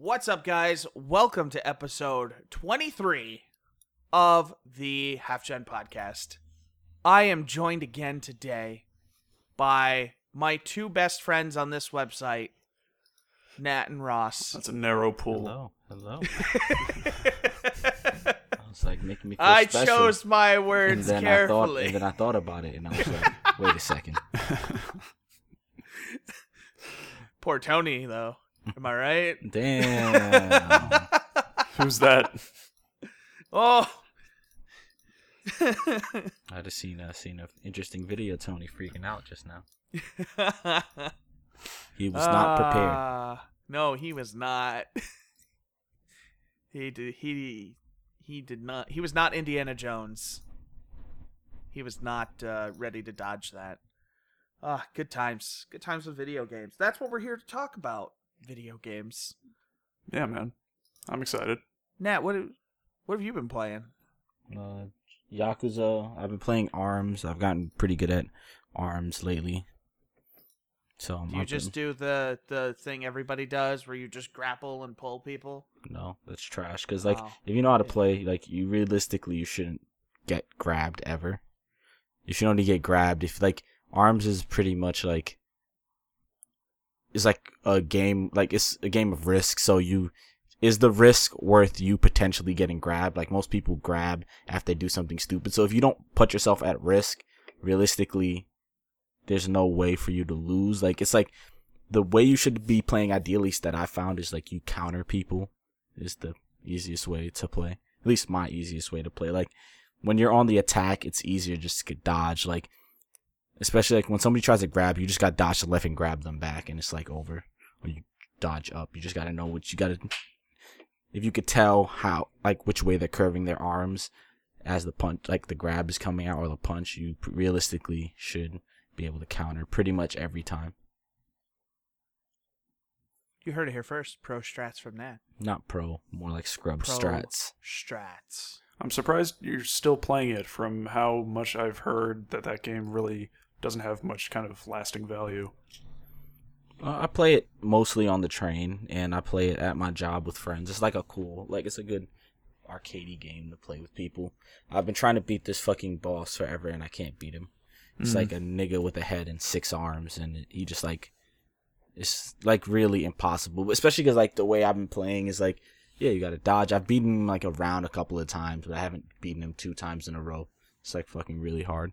What's up, guys? Welcome to episode 23 of the Half Gen Podcast. I am joined again today by my two best friends on this website, Nat and Ross. That's a narrow pool. Hello, hello. I was like making me feel I special. chose my and words I thought, carefully. and then I thought about it, and I was like, wait a second. Poor Tony, though. Am I right? Damn. Who's that? Oh. I just seen uh, seen an interesting video. of Tony freaking out just now. He was not prepared. Uh, no, he was not. he did. He he did not. He was not Indiana Jones. He was not uh, ready to dodge that. Ah, good times. Good times with video games. That's what we're here to talk about. Video games. Yeah, man. I'm excited. Nat, what have- what have you been playing? Uh, Yakuza. I've been playing Arms. I've gotten pretty good at Arms lately. So I'm Do you just in- do the the thing everybody does, where you just grapple and pull people? no, that's trash. Because like, Oh. if you know how to play, like you realistically, you shouldn't get grabbed ever. You should only get grabbed if like Arms is pretty much like it's like a game, like it's a game of risk. So you is the risk worth you potentially getting grabbed? Like most people grab after they do something stupid. So if you don't put yourself at risk, realistically, there's no way for you to lose. Like it's like the way you should be playing ideally that I found is like you counter people is the easiest way to play. At least my easiest way to play. Like when you're on the attack, it's easier just to dodge. Like especially like when somebody tries to grab you, you just got to dodge to the left and grab them back, and it's like over. Or you dodge up. You just got to know what you got to. If you could tell how like which way they're curving their arms as the punch, like the grab is coming out or the punch, you realistically should be able to counter pretty much every time. You heard it here first. Pro strats from that. Not pro, more like scrub Pro strats. Strats. I'm surprised you're still playing it from how much I've heard that that game really doesn't have much kind of lasting value. Uh, I play it mostly on the train, and I play it at my job with friends. It's like a cool, like it's a good arcadey game to play with people. I've been trying to beat this fucking boss forever, and I can't beat him. It's Mhm. like a nigga with a head and six arms, and he just like it's like really impossible. Especially because like the way I've been playing is like, yeah, you got to dodge. I've beaten him like around a couple of times, but I haven't beaten him two times in a row. It's like fucking really hard.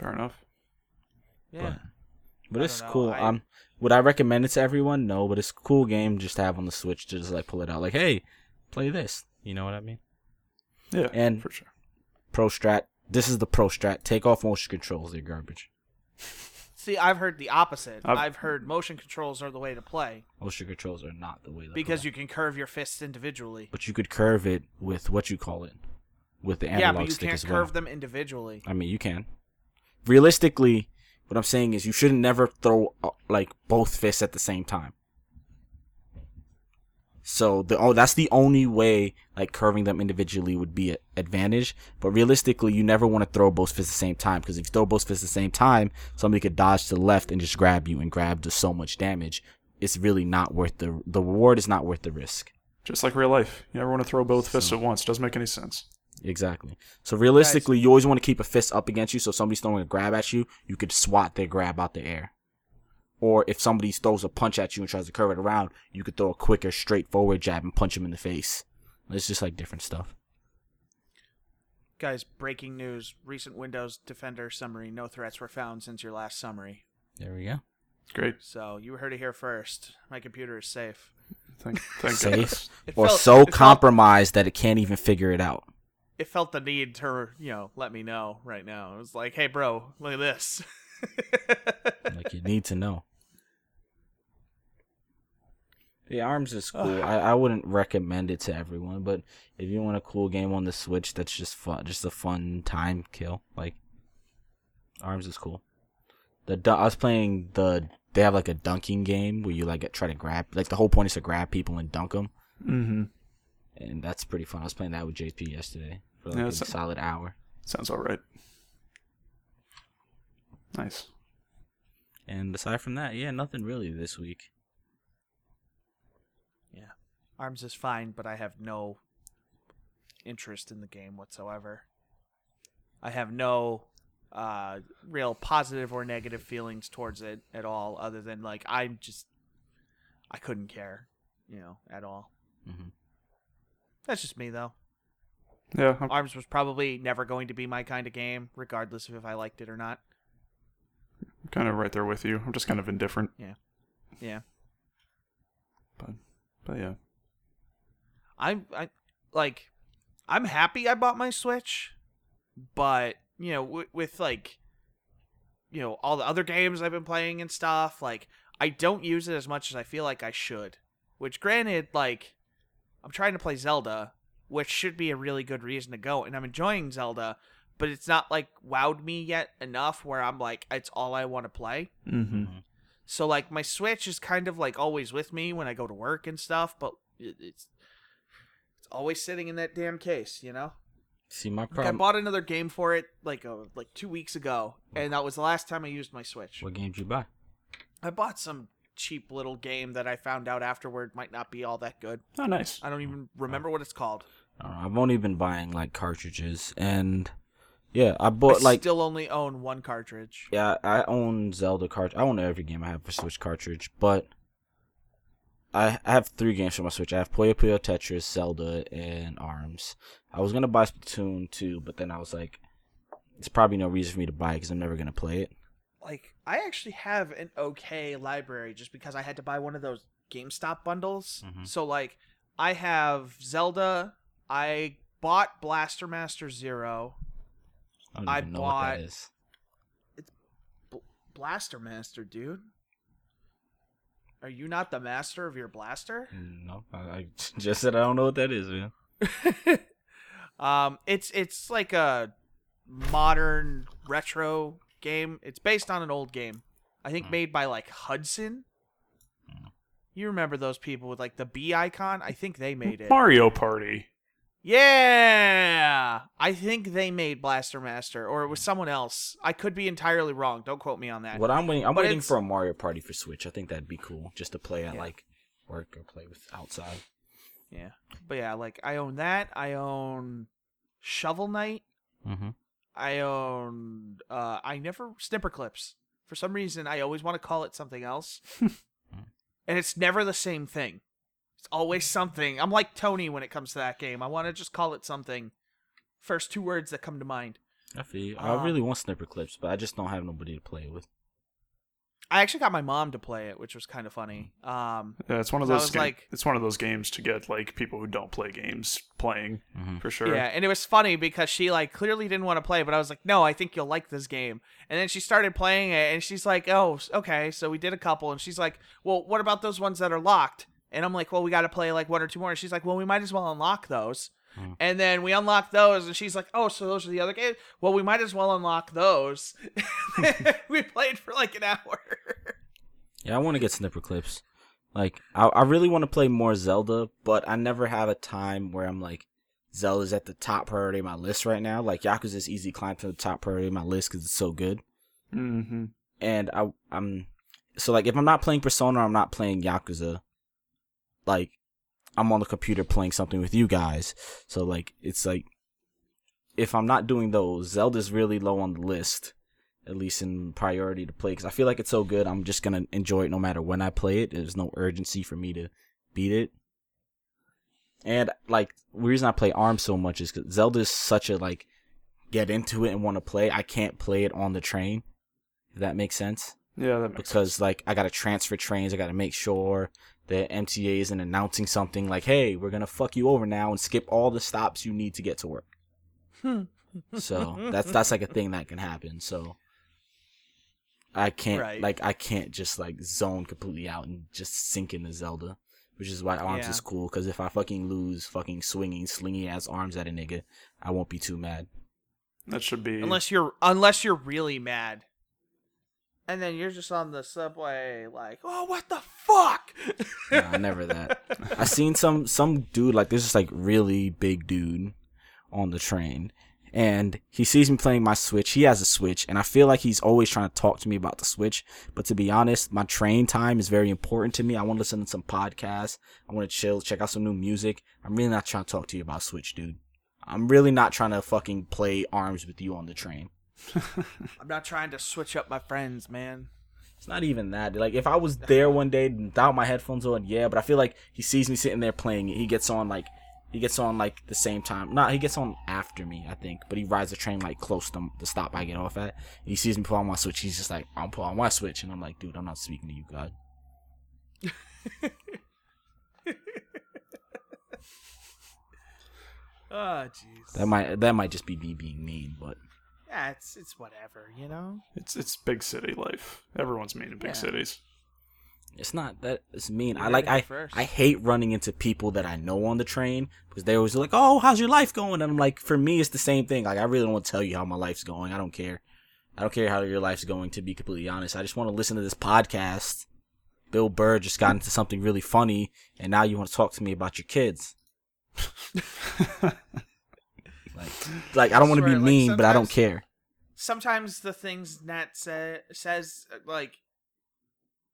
Fair enough. Yeah. But I it's know, cool. I- Um, would I recommend it to everyone? No, but it's a cool game just to have on the Switch to just like pull it out. Like, hey, play this. You know what I mean? Yeah, And- for sure. Pro Strat. This is the Pro Strat. Take off motion controls. They're garbage. See, I've heard the opposite. I've- I've, heard motion controls are the way to play Motion controls are not the way. To because play. you can curve your fists individually. But you could curve it with what you call it, with the analog stick as well. Yeah, but you can't as well. curve them individually. I mean, you can. Realistically, what I'm saying is you shouldn't never throw uh, like both fists at the same time. So the oh that's the only way like curving them individually would be an advantage. But realistically, you never want to throw both fists at the same time because if you throw both fists at the same time, somebody could dodge to the left and just grab you and grab to so much damage. It's really not worth the the reward is not worth the risk. Just like real life. You never want to throw both fists at once. Doesn't make any sense. Exactly. So realistically, you always want to keep a fist up against you. So if somebody's throwing a grab at you, you could swat their grab out the air. Or if somebody throws a punch at you and tries to curve it around, you could throw a quicker, straightforward jab and punch him in the face. It's just like different stuff. Guys, breaking news. Recent Windows Defender summary. No threats were found since your last summary. There we go. Great. So you heard it here first. My computer is safe. Thank, thank Safe. Or felt- so it felt- compromised that it can't even figure it out. It felt the need to, you know, let me know right now. It was like, hey, bro, look at this. Like you need to know. The arms is cool. I, I wouldn't recommend it to everyone, but if you want a cool game on the Switch that's just fun, just a fun time kill, like arms is cool. The I was playing the they have like a dunking game where you like try to grab like the whole point is to grab people and dunk them, Mm-hmm. and that's pretty fun. I was playing that with JP yesterday for like Yeah, a so- solid hour. Sounds all right. Nice. And aside from that, yeah, nothing really this week. Yeah. Arms is fine, but I have no interest in the game whatsoever. I have no uh, real positive or negative feelings towards it at all, other than like I'm just I couldn't care, you know, at all. Mhm. That's just me though. Yeah, I'm Arms was probably never going to be my kind of game, regardless of if I liked it or not. kind of right there with you. I'm just kind of indifferent. Yeah. Yeah. But, but yeah. I'm I like I'm happy I bought my Switch, but you know, w- with like you know all the other games I've been playing and stuff, like I don't use it as much as I feel like I should. Which, granted, like I'm trying to play Zelda, which should be a really good reason to go, and I'm enjoying Zelda, but it's not like wowed me yet enough where I'm like it's all I want to play. Mm-hmm. So like my Switch is kind of like always with me when I go to work and stuff, but it's it's always sitting in that damn case, you know. See, my Like, I bought another game for it like uh, like two weeks ago, and that was the last time I used my Switch. What game did you buy? I bought some cheap little game that I found out afterward might not be all that good. Oh, nice. I don't even remember what it's called. I I've only been buying like cartridges, and yeah, I I bought like still only own one cartridge. yeah, I own Zelda cartridge. I own every game I have for Switch cartridge, but I I have three games for my Switch. I have Puyo Puyo Tetris, Zelda, and Arms. I was gonna buy Splatoon 2, but then I was like, it's probably no reason for me to buy it because I'm never gonna play it. Like I actually have an okay library just because I had to buy one of those GameStop bundles. Mhm. So like I have Zelda. I bought Blaster Master Zero. I don't I even know what bought- that is. B- Blaster Master, dude. Are you not the master of your blaster? No, I, I just said I don't know what that is, man. um, it's it's like a modern retro game. It's based on an old game. I think Hmm. made by like Hudson. Hmm. You remember those people with like the B icon? I think they made it. Mario Party. Yeah, I think they made Blaster Master, or it was someone else. I could be entirely wrong. Don't quote me on that. What I'm waiting, I'm But waiting it's- for a Mario Party for Switch. I think that'd be cool, just to play at Yeah. like work or play with outside. Yeah, but yeah, like I own that. I own Shovel Knight. Mm-hmm. I own. Uh, I never Snipperclips. For some reason, I always want to call it something else, and it's never the same thing. It's always something. I'm like Tony when it comes to that game. I want to just call it something. First two words that come to mind. I feel. you. Um, I really want Snipperclips, but I just don't have nobody to play with. I actually got my mom to play it, which was kind of funny. Um, Yeah, it's one of 'Cause I those. ga- like- it's one of those games to get like people who don't play games playing Mm-hmm. for sure. Yeah, and it was funny because she like clearly didn't want to play, but I was like, "No, I think you'll like this game." And then she started playing it, and she's like, "Oh, okay." So we did a couple, and she's like, "Well, what about those ones that are locked?" And I'm like, "Well, we got to play like one or two more." And she's like, "Well, we might as well unlock those." Hmm. And then we unlock those, and she's like, "Oh, so those are the other games? Well, we might as well unlock those." we played for like an hour. Yeah, I want to get Snipperclips. Like, I, I really want to play more Zelda, but I never have a time where I'm like, Zelda's at the top priority of my list right now. Like, Yakuza's easy climb to the top priority of my list because it's so good. Mm-hmm. And I, I'm, so like, if I'm not playing Persona, I'm not playing Yakuza. Like, I'm on the computer playing something with you guys. So like, it's like, if I'm not doing those, Zelda's really low on the list, at least in priority to play. Because I feel like it's so good, I'm just gonna enjoy it no matter when I play it. There's no urgency for me to beat it. And like, the reason I play Arms so much is because Zelda's such a like, get into it and want to play. I can't play it on the train. If that makes sense Yeah, that makes because like I gotta transfer trains. I gotta make sure that MTA isn't announcing something like, "Hey, we're gonna fuck you over now and skip all the stops you need to get to work." Hmm. so that's that's like a thing that can happen. So I can't Right. like I can't just like zone completely out and just sink into Zelda, which is why Arms Yeah. is cool. Because if I fucking lose fucking swinging slingy ass arms at a nigga, I won't be too mad. that should be unless you're unless you're really mad and then you're just on the subway like oh what the fuck Nah, never that. I seen some some dude like this is like really big dude on the train, and he sees me playing my Switch. He has a Switch, and I feel like he's always trying to talk to me about the Switch. But to be honest, my train time is very important to me. I want to listen to some podcasts. I want to chill, check out some new music. I'm really not trying to talk to you about Switch, dude. I'm really not trying to fucking play arms with you on the train. I'm not trying to switch up my friends, man. It's not even that. Like if I was there one day without my headphones on, yeah, but I feel like he sees me sitting there playing it. He gets on like he gets on like the same time. Not he gets on after me, I think, but he rides the train like close to the stop I get off at. He sees me pull on my switch. He's just like, I'm pulling on my switch, and I'm like, dude, I'm not speaking to you, God. Oh, jeez. That might that might just be me being mean, but Yeah, it's it's whatever, you know. It's it's big city life. Everyone's mean in big Yeah. cities. it's not that it's mean. You I like I first. I hate running into people that I know on the train because they always like, oh, how's your life going? And I'm like, for me, it's the same thing. Like I really don't want to tell you how my life's going. I don't care. I don't care how your life's going. To be completely honest, I just want to listen to this podcast. Bill Burr just got into something really funny, and now you want to talk to me about your kids. like, like I don't want to be like, mean, but I don't care. Sometimes the things Nat sa- says, uh, like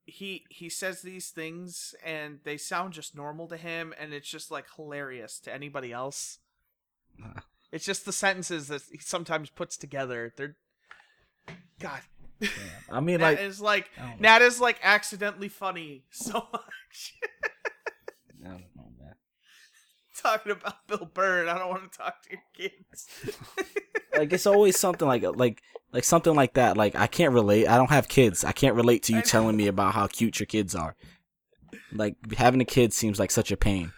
he he says these things and they sound just normal to him, and it's just like hilarious to anybody else. It's just the sentences that he sometimes puts together. They're God. I mean, Nat like, is like know. Nat is like accidentally funny so much. I don't know, man. Talking about Bill Burr, and I don't want to talk to your kids. like it's always something like like like something like that. Like I can't relate. I don't have kids. I can't relate to you telling me about how cute your kids are. Like having a kid seems like such a pain.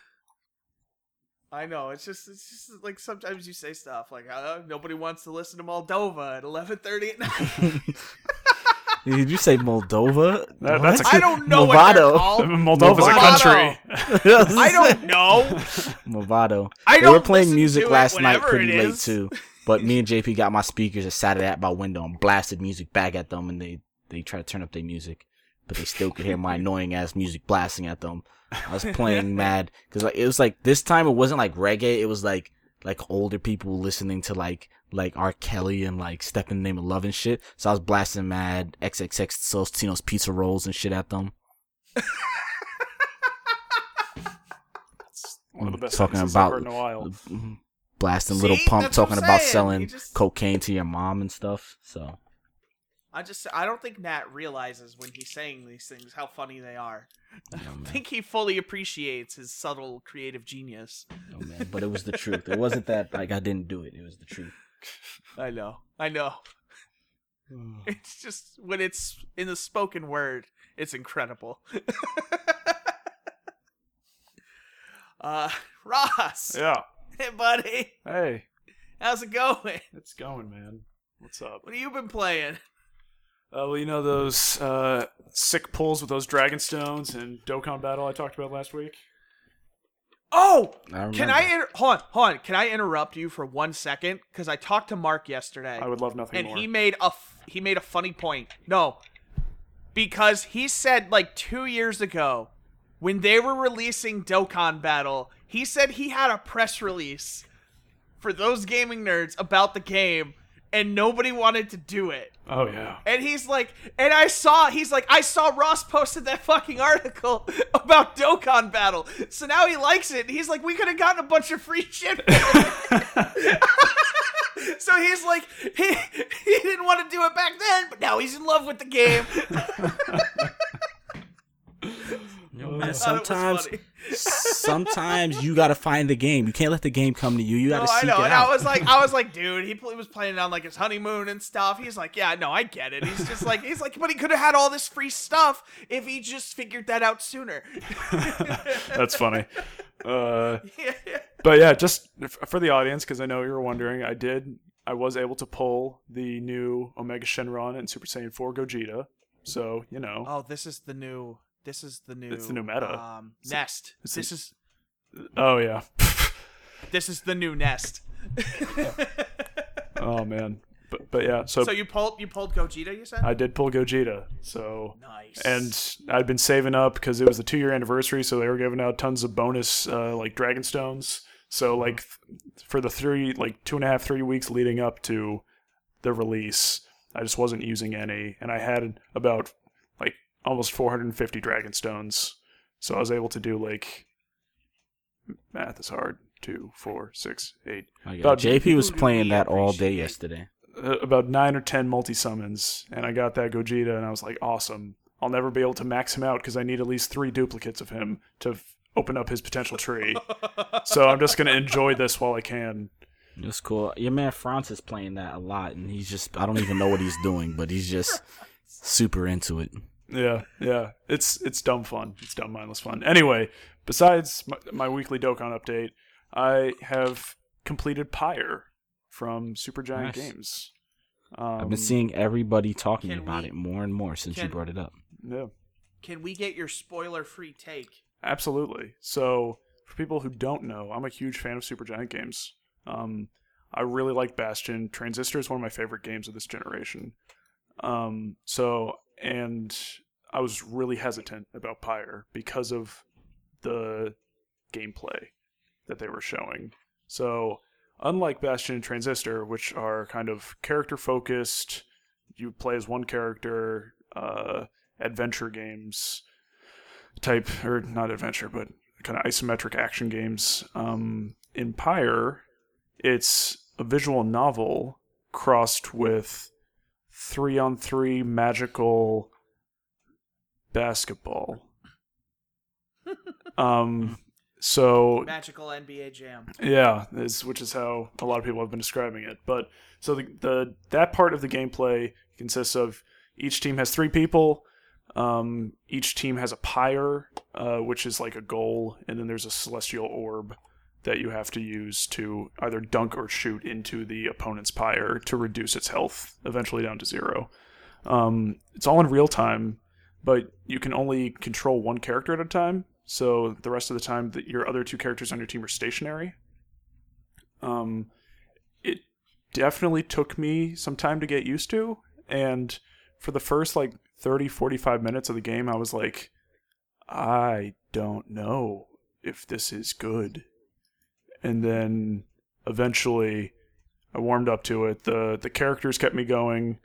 I know. It's just, it's just like sometimes you say stuff like, uh, "Nobody wants to listen to Moldova at eleven thirty at night." Did you say Moldova? That- that's What? a- I don't know what they're Movado. a country. I don't know. Movado. I They don't were playing music last night pretty late too. But me and JP got my speakers and sat it at my window and blasted music back at them, and they they tried to turn up their music, but they still could hear my annoying ass music blasting at them. I was playing mad because like it was like this time it wasn't like reggae. It was like like older people listening to like like R. Kelly and like Step in the Name of Love and shit. So I was blasting mad XXX Tino's pizza rolls and shit at them. One of the best Talking about- in a while. Blasting See? Lil Pump talking about selling just- cocaine to your mom and stuff. So I just, I don't think Nat realizes when he's saying these things how funny they are. I don't man. think he fully appreciates his subtle creative genius. Oh man, but it was the truth. It wasn't that like I didn't do it. It was the truth. I know. I know. It's just when it's in the spoken word, it's incredible. uh, Ross, Yeah. hey buddy, Hey, how's it going? it's going, man. What's up? What have you been playing? Uh, well, you know those uh, sick pulls with those dragon stones and Dokkan battle I talked about last week. Oh, I can I inter- hold on? Hold on. Can I interrupt you for one second? Because I talked to Mark yesterday. I would love nothing and more. he made a f- he made a funny point. No, because he said like two years ago when they were releasing Dokkan Battle, he said he had a press release for those gaming nerds about the game, and nobody wanted to do it. Oh yeah. And he's like, and I saw, he's like, I saw Ross posted that fucking article about Dokkan Battle. So now he likes it. He's like, we could have gotten a bunch of free shit. so he's like, he, he didn't want to do it back then, but now he's in love with the game. Yo, I man, thought it was sometimes, sometimes you gotta find the game. You can't let the game come to you. You gotta I seek know. it And out. I was like, I was like, dude, he pl- was playing on like his honeymoon and stuff. He's like, yeah, no, I get it. He's just like, he's like, but he could have had all this free stuff if he just figured that out sooner. That's funny. Uh, yeah. but yeah, just f- for the audience, because I know you were wondering, I did. I was able to pull the new Omega Shenron and Super Saiyan 4 Gogeta. So you know, Oh, this is the new. This is the new. It's the new meta. Um, Nest. it's This the- is oh yeah. this is the new Nest. oh man. But but yeah. So, so you pulled you pulled Gogeta. You said. I did pull Gogeta. So nice. and I'd been saving up because it was the two year anniversary, so they were giving out tons of bonus uh, like dragon stones. So like th- for the three like two and a half three weeks leading up to the release, I just wasn't using any, and I had about almost 450 dragon stones. So I was able to do like math is hard. Two, four, six, eight. My God. About- JP was playing that all day yesterday. uh, about nine or ten multi summons, and I got that Gogeta, and I was like, awesome. I'll never be able to max him out because I need at least three duplicates of him to f- open up his potential tree. so I'm just gonna enjoy this while I can. That's cool. Your man Franz is playing that a lot, and he's just I don't even know what he's doing, but he's just super into it. Yeah, yeah. It's it's dumb fun. It's dumb mindless fun. Anyway, besides my, my weekly Dokkan update, I have completed Pyre from Supergiant Nice. Games. Um, I've been seeing everybody talking about we- it more and more since you brought it up. Yeah. Can we get your spoiler-free take? Absolutely. So, for people who don't know, I'm a huge fan of Supergiant games. Um, I really like Bastion. Transistor is one of my favorite games of this generation. Um, so, and I was really hesitant about Pyre because of the gameplay that they were showing. So, unlike Bastion and Transistor, which are kind of character focused, you play as one character, uh, adventure games type, or not adventure, but kind of isometric action games. Um, in Pyre, it's a visual novel crossed with three on three magical basketball. um, so Magical NBA Jam. yeah, is which is how a lot of people have been describing it. But so the, the that part of the gameplay consists of each team has three people. Um, each team has a pyre, uh, which is like a goal, and then there's a celestial orb that you have to use to either dunk or shoot into the opponent's pyre to reduce its health eventually down to zero. Um, it's all in real time, but you can only control one character at a time. So the rest of the time, that your other two characters on your team are stationary. Um, it definitely took me some time to get used to, and for the first like 30, 45 minutes of the game, I was like, I don't know if this is good. And then eventually, I warmed up to it. the The characters kept me going,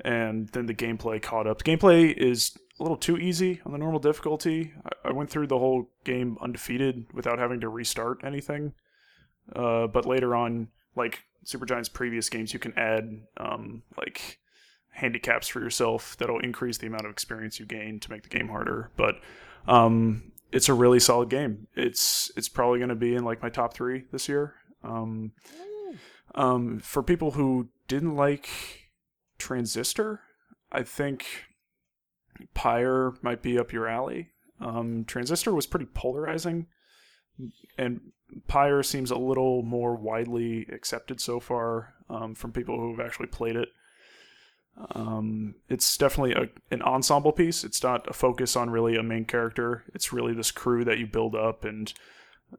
and then the gameplay caught up. The gameplay is a little too easy on the normal difficulty. I, I went through the whole game undefeated without having to restart anything. Uh, but later on, like Supergiant's previous games, you can add um, like handicaps for yourself that'll increase the amount of experience you gain to make the game harder. But um, it's a really solid game. It's it's probably going to be in like my top three this year. Um, um, for people who didn't like Transistor, I think Pyre might be up your alley. Um, Transistor was pretty polarizing, and Pyre seems a little more widely accepted so far um, from people who have actually played it. Um, it's definitely a, an ensemble piece. It's not a focus on really a main character. It's really this crew that you build up, and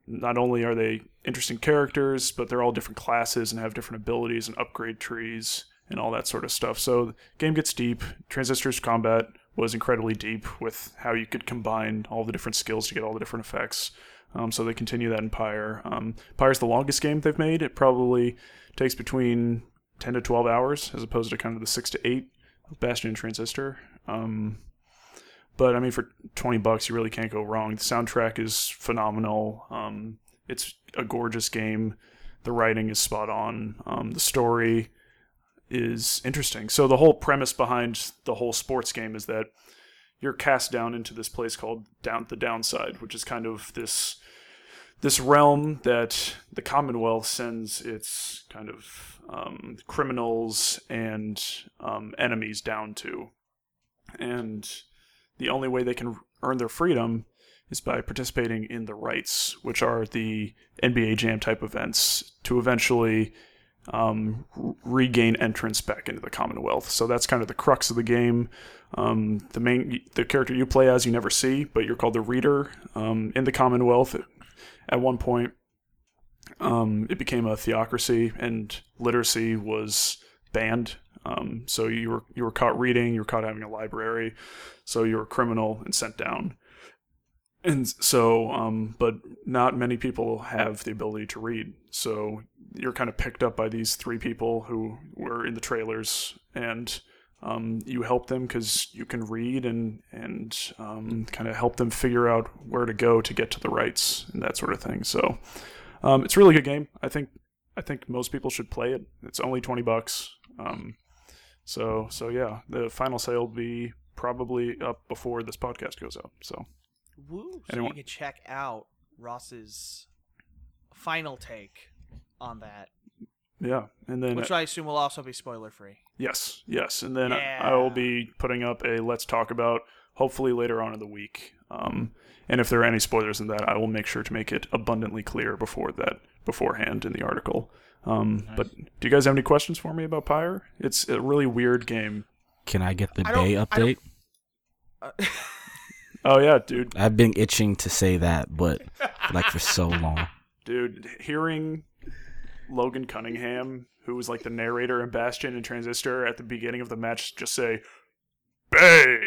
not only are they interesting characters, but they're all different classes and have different abilities and upgrade trees and all that sort of stuff. So the game gets deep. Transistor's combat was incredibly deep with how you could combine all the different skills to get all the different effects. Um, so they continue that in Pyre. Um, Pyre's the longest game they've made. It probably takes between 10 to 12 hours as opposed to kind of the 6 to 8 of Bastion and Transistor. Um, but I mean, for 20 bucks, you really can't go wrong. The soundtrack is phenomenal. Um, it's a gorgeous game. The writing is spot on. Um, the story is interesting. So the whole premise behind the whole sports game is that you're cast down into this place called down the downside, which is kind of this this realm that the Commonwealth sends its kind of um, criminals and um, enemies down to, and the only way they can earn their freedom is by participating in the Rites, which are the NBA Jam type events, to eventually um, regain entrance back into the Commonwealth. So that's kind of the crux of the game. Um, the main the character you play as you never see, but you're called the Reader um, in the Commonwealth. At one point, um, it became a theocracy, and literacy was banned. Um, so you were you were caught reading, you were caught having a library, so you were a criminal and sent down. and so um but not many people have the ability to read so you're kind of picked up by these three people who were in the trailers and um, you help them because you can read and and um, kind of help them figure out where to go to get to the Rites and that sort of thing. So um, it's a really good game. I think i think most people should play it. It's only 20 bucks. Um, so so yeah the final sale will be probably up before this podcast goes out. So Woo! So you can check out Ross's final take on that, Yeah, and then which I assume will also be spoiler free. yes, yes, and then I Yeah. will be putting up a let's talk about hopefully later on in the week. Um, and if there are any spoilers in that, I will make sure to make it abundantly clear before that beforehand in the article. Um, But do you guys have any questions for me about Pyre? It's a really weird game. Can I get the I don't- Bay I don't- update? Uh, Oh yeah, dude, I've been itching to say that, but like for so long. dude, hearing Logan Cunningham, who was like the narrator in Bastion and Transistor at the beginning of the match, just say "Bay"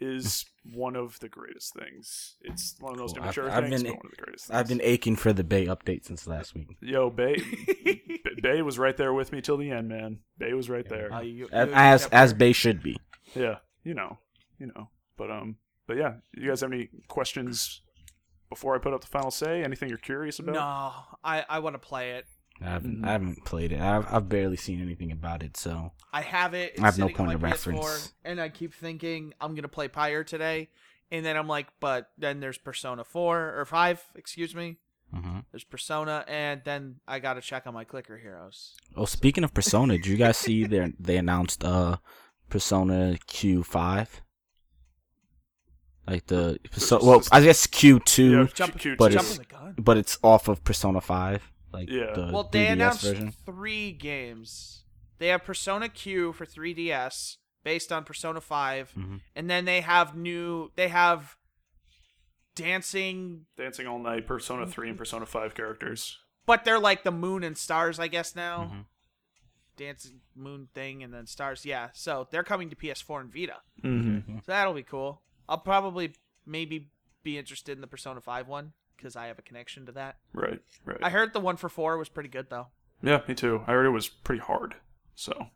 is one of the greatest things. It's one of the most Cool. I've- immature I've things, been- but one of the greatest. Things. I've been aching for the Bay update since last week. Yo, Bay, B- Bay was right there with me till the end, man. Bay was right there. uh, you- As you as, as Bay should be. Yeah, you know, you know. But um, but yeah, you guys have any questions before I put up the final say? Anything you're curious about? No, I I want to play it. I haven't, Mhm. I haven't played it. I've, I've barely seen anything about it, so I have it. It's I have no point of reference. PS4, and I keep thinking I'm gonna play Pyre today, and then I'm like, but then there's Persona Four or Five, excuse me. hmm There's Persona, and then I gotta check on my Clicker Heroes. Oh, speaking of Persona, did you guys see they they announced uh Persona Q five? Like the so, well, I guess Q two, Yeah, but it's- Jumping the gun. but it's off of Persona five. Like Yeah. the Well, they 3DS announced version. three games. They have Persona Q for 3DS based on Persona 5, Mhm. and then they have new. They have dancing, Dancing All Night, Persona 3 and Persona 5 characters. but they're like the moon and stars, I guess now. Mhm. Dancing moon thing and then stars. Yeah, so they're coming to PS4 and Vita. Mm-hmm. So that'll be cool. I'll probably maybe be interested in the Persona 5 one because I have a connection to that. Right, right. I heard the one for 4 was pretty good though. yeah, me too. I heard it was pretty hard. So,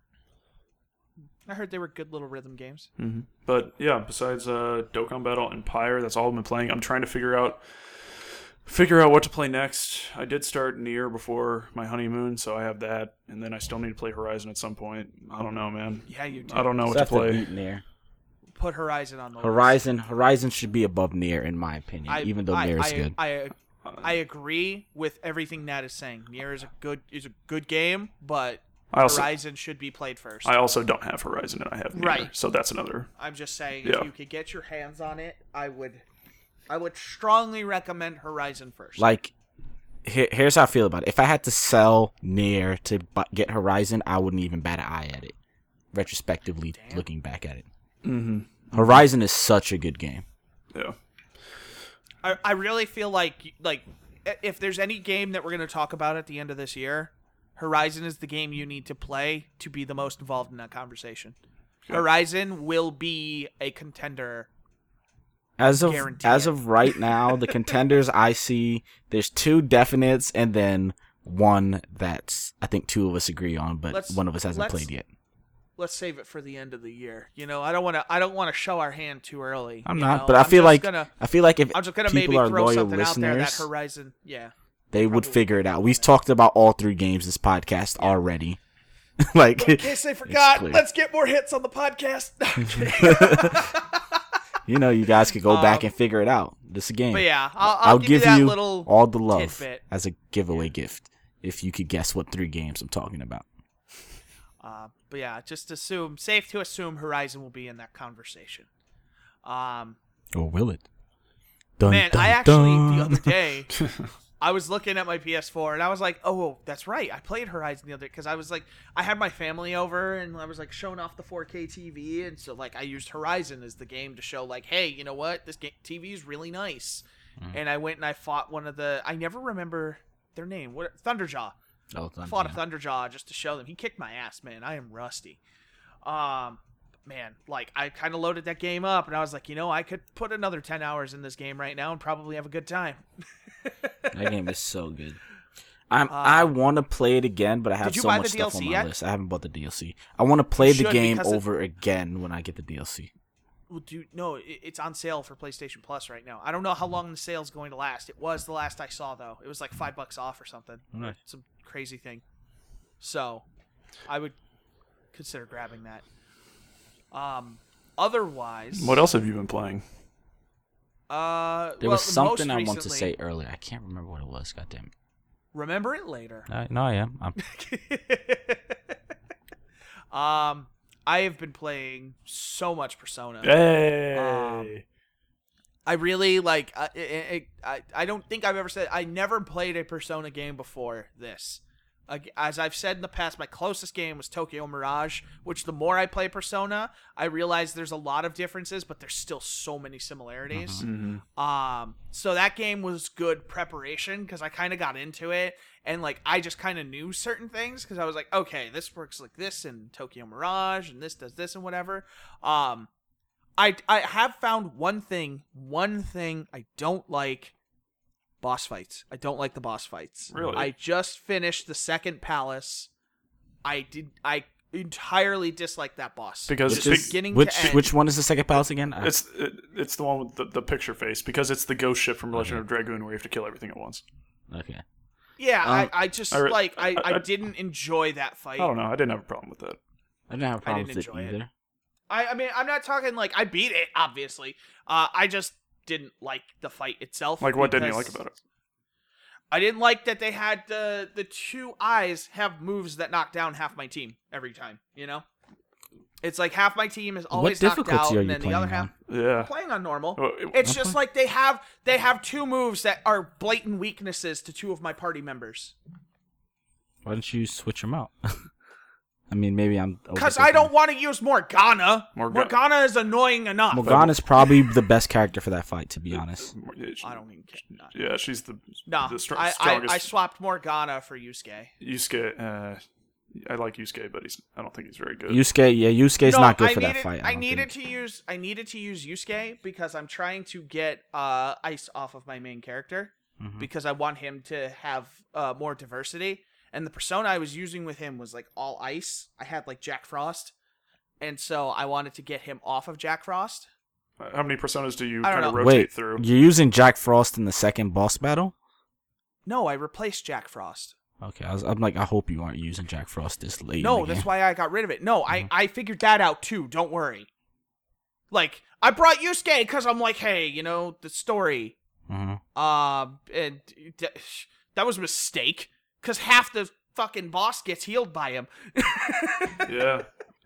I heard they were good little rhythm games. hmm but yeah, besides uh, Dokkan Battle and Pyre, that's all I've been playing. I'm trying to figure out figure out what to play next. I did start Nier before my honeymoon, so I have that, and then I still need to play Horizon at some point. I don't know, man. Yeah, you do. I don't know what to I have play. beat Nier. Put Horizon on the list. Horizon Horizon should be above Nier, in my opinion, I, even though I, Nier is I, good. I, I agree with everything Nat is saying. Nier is a good is a good game, but I also Horizon should be played first. I also don't have Horizon, and I have Nier, Right. So that's another. I'm just saying, Yeah. if you could get your hands on it, I would, I would strongly recommend Horizon first. like here, here's how I feel about it. If I had to sell Nier to bu- get Horizon, I wouldn't even bat an eye at it. Retrospectively, Damn. looking back at it, Mm-hmm. Horizon is such a good game. Yeah. I, I really feel like like if there's any game that we're gonna talk about at the end of this year, Horizon is the game you need to play to be the most involved in that conversation. Okay. Horizon will be a contender. As of Guarantee as of right now, the contenders I see, there's two definites and then one that's I think two of us agree on, but Let's- one of us hasn't played yet. Let's save it for the end of the year. You know, I don't want to. I don't want to show our hand too early. I'm not, know? but I I'm feel like gonna, I feel like if I'm just gonna people maybe are throw loyal something out there that listeners, Horizon. Yeah. they would figure it out. We've talked about all three games this podcast already. like In case they forgot, let's get more hits on the podcast. No, I'm kidding. you know, you guys could go back Um, and figure it out. This game. but yeah, I'll, I'll, give, give you little. all the love tidbit. as a giveaway gift if you could guess what three games I'm talking about. Uh, but yeah, just assume safe to assume Horizon will be in that conversation. Um, Or will it? Dun, man, dun, I actually dun. the other day I was looking at my PS4 and I was like, oh, that's right, I played Horizon the other day because I was like, I had my family over and I was like showing off the 4K TV and so like I used Horizon as the game to show like, hey, you know what, this game TV is really nice. Mm-hmm. And I went and I fought one of the I never remember their name. What Thunderjaw. Oh, Thunder, fought a. Thunderjaw just to show them. He kicked my ass, man. I am rusty. Um, man, like I kind of loaded that game up, and I was like, you know, I could put another ten hours in this game right now and probably have a good time. That game is so good. I'm, I want to play it again, but I have Uh, so much stuff on my yet? list. I haven't bought the DLC. I want to play the game it- over again when I get the DLC. Well, dude, no, it, it's on sale for PlayStation Plus right now. I don't know how long the sale's going to last. It was the last I saw though. It was like five bucks off or something. Nice. Some crazy thing. So, I would consider grabbing that. Um, otherwise, What else have you been playing? Uh, There well, was something most I want to say earlier. I can't remember what it was. God damn it. Remember it later. Uh, no, I am. I'm, um, I have been playing so much Persona. Hey. Um, I really like. I, I, I, I don't think I've ever said I never played a Persona game before this. As I've said in the past, my closest game was Tokyo Mirage. Which the more I play Persona, I realize there's a lot of differences, but there's still so many similarities. Um, so that game was good preparation because I kind of got into it and like I just kind of knew certain things because I was like, okay, this works like this in Tokyo Mirage and this does this and whatever. Um, I I have found one thing, one thing I don't like boss fights. I don't like the boss fights. Really? I just finished the second palace. I did I entirely dislike that boss. because which, it's, is, beginning to which, end. which one is the second palace again? It's it, it's the one with the, the picture face because it's the ghost ship from Legend of Dragoon where you have to kill everything at once. okay. yeah, Um, I, I just I re- like I, I I- didn't enjoy that fight. I don't know. I didn't have a problem with that. I didn't have a problem with it enjoy it. either. I, I mean, I'm not talking like I beat it, obviously. Uh, I just didn't like the fight itself. Like, what didn't you like about it? I didn't like that they had the the two eyes have moves that knock down half my team every time. You know, it's like half my team is always knocked out, are and then the playing other on? half Yeah. playing on normal. Well, it- It's Okay. just like they have they have two moves that are blatant weaknesses to two of my party members. Why don't you switch them out? I mean, maybe I'm. Because I don't want to use Morgana. Morga- Morgana is annoying enough. Morgana's probably the best character for that fight, to be honest. I don't even care. No, Yeah, she's the no the str- I, I, strongest. I swapped Morgana for Yusuke. Yusuke. Uh, I like Yusuke, but he's I don't think he's very good. Yusuke, yeah, Yusuke's no, not good I for needed, that fight. I, don't needed think. to use I needed to use Yusuke because I'm trying to get uh ice off of my main character Mhm. because I want him to have uh more diversity. And the persona I was using with him was like all ice. I had like Jack Frost. And so I wanted to get him off of Jack Frost. Uh, How many personas do you I don't kind of know. rotate Wait, through? you're using Jack Frost in the second boss battle? No, I replaced Jack Frost. Okay, I was, I'm like, I hope you aren't using Jack Frost this late. No, that's why I got rid of it. No, Mm-hmm. I I figured that out too. Don't worry. Like I brought Yusuke because I'm like, hey, you know the story. Mhm. Um, and th- that was a mistake because half the fucking boss gets healed by him. Yeah.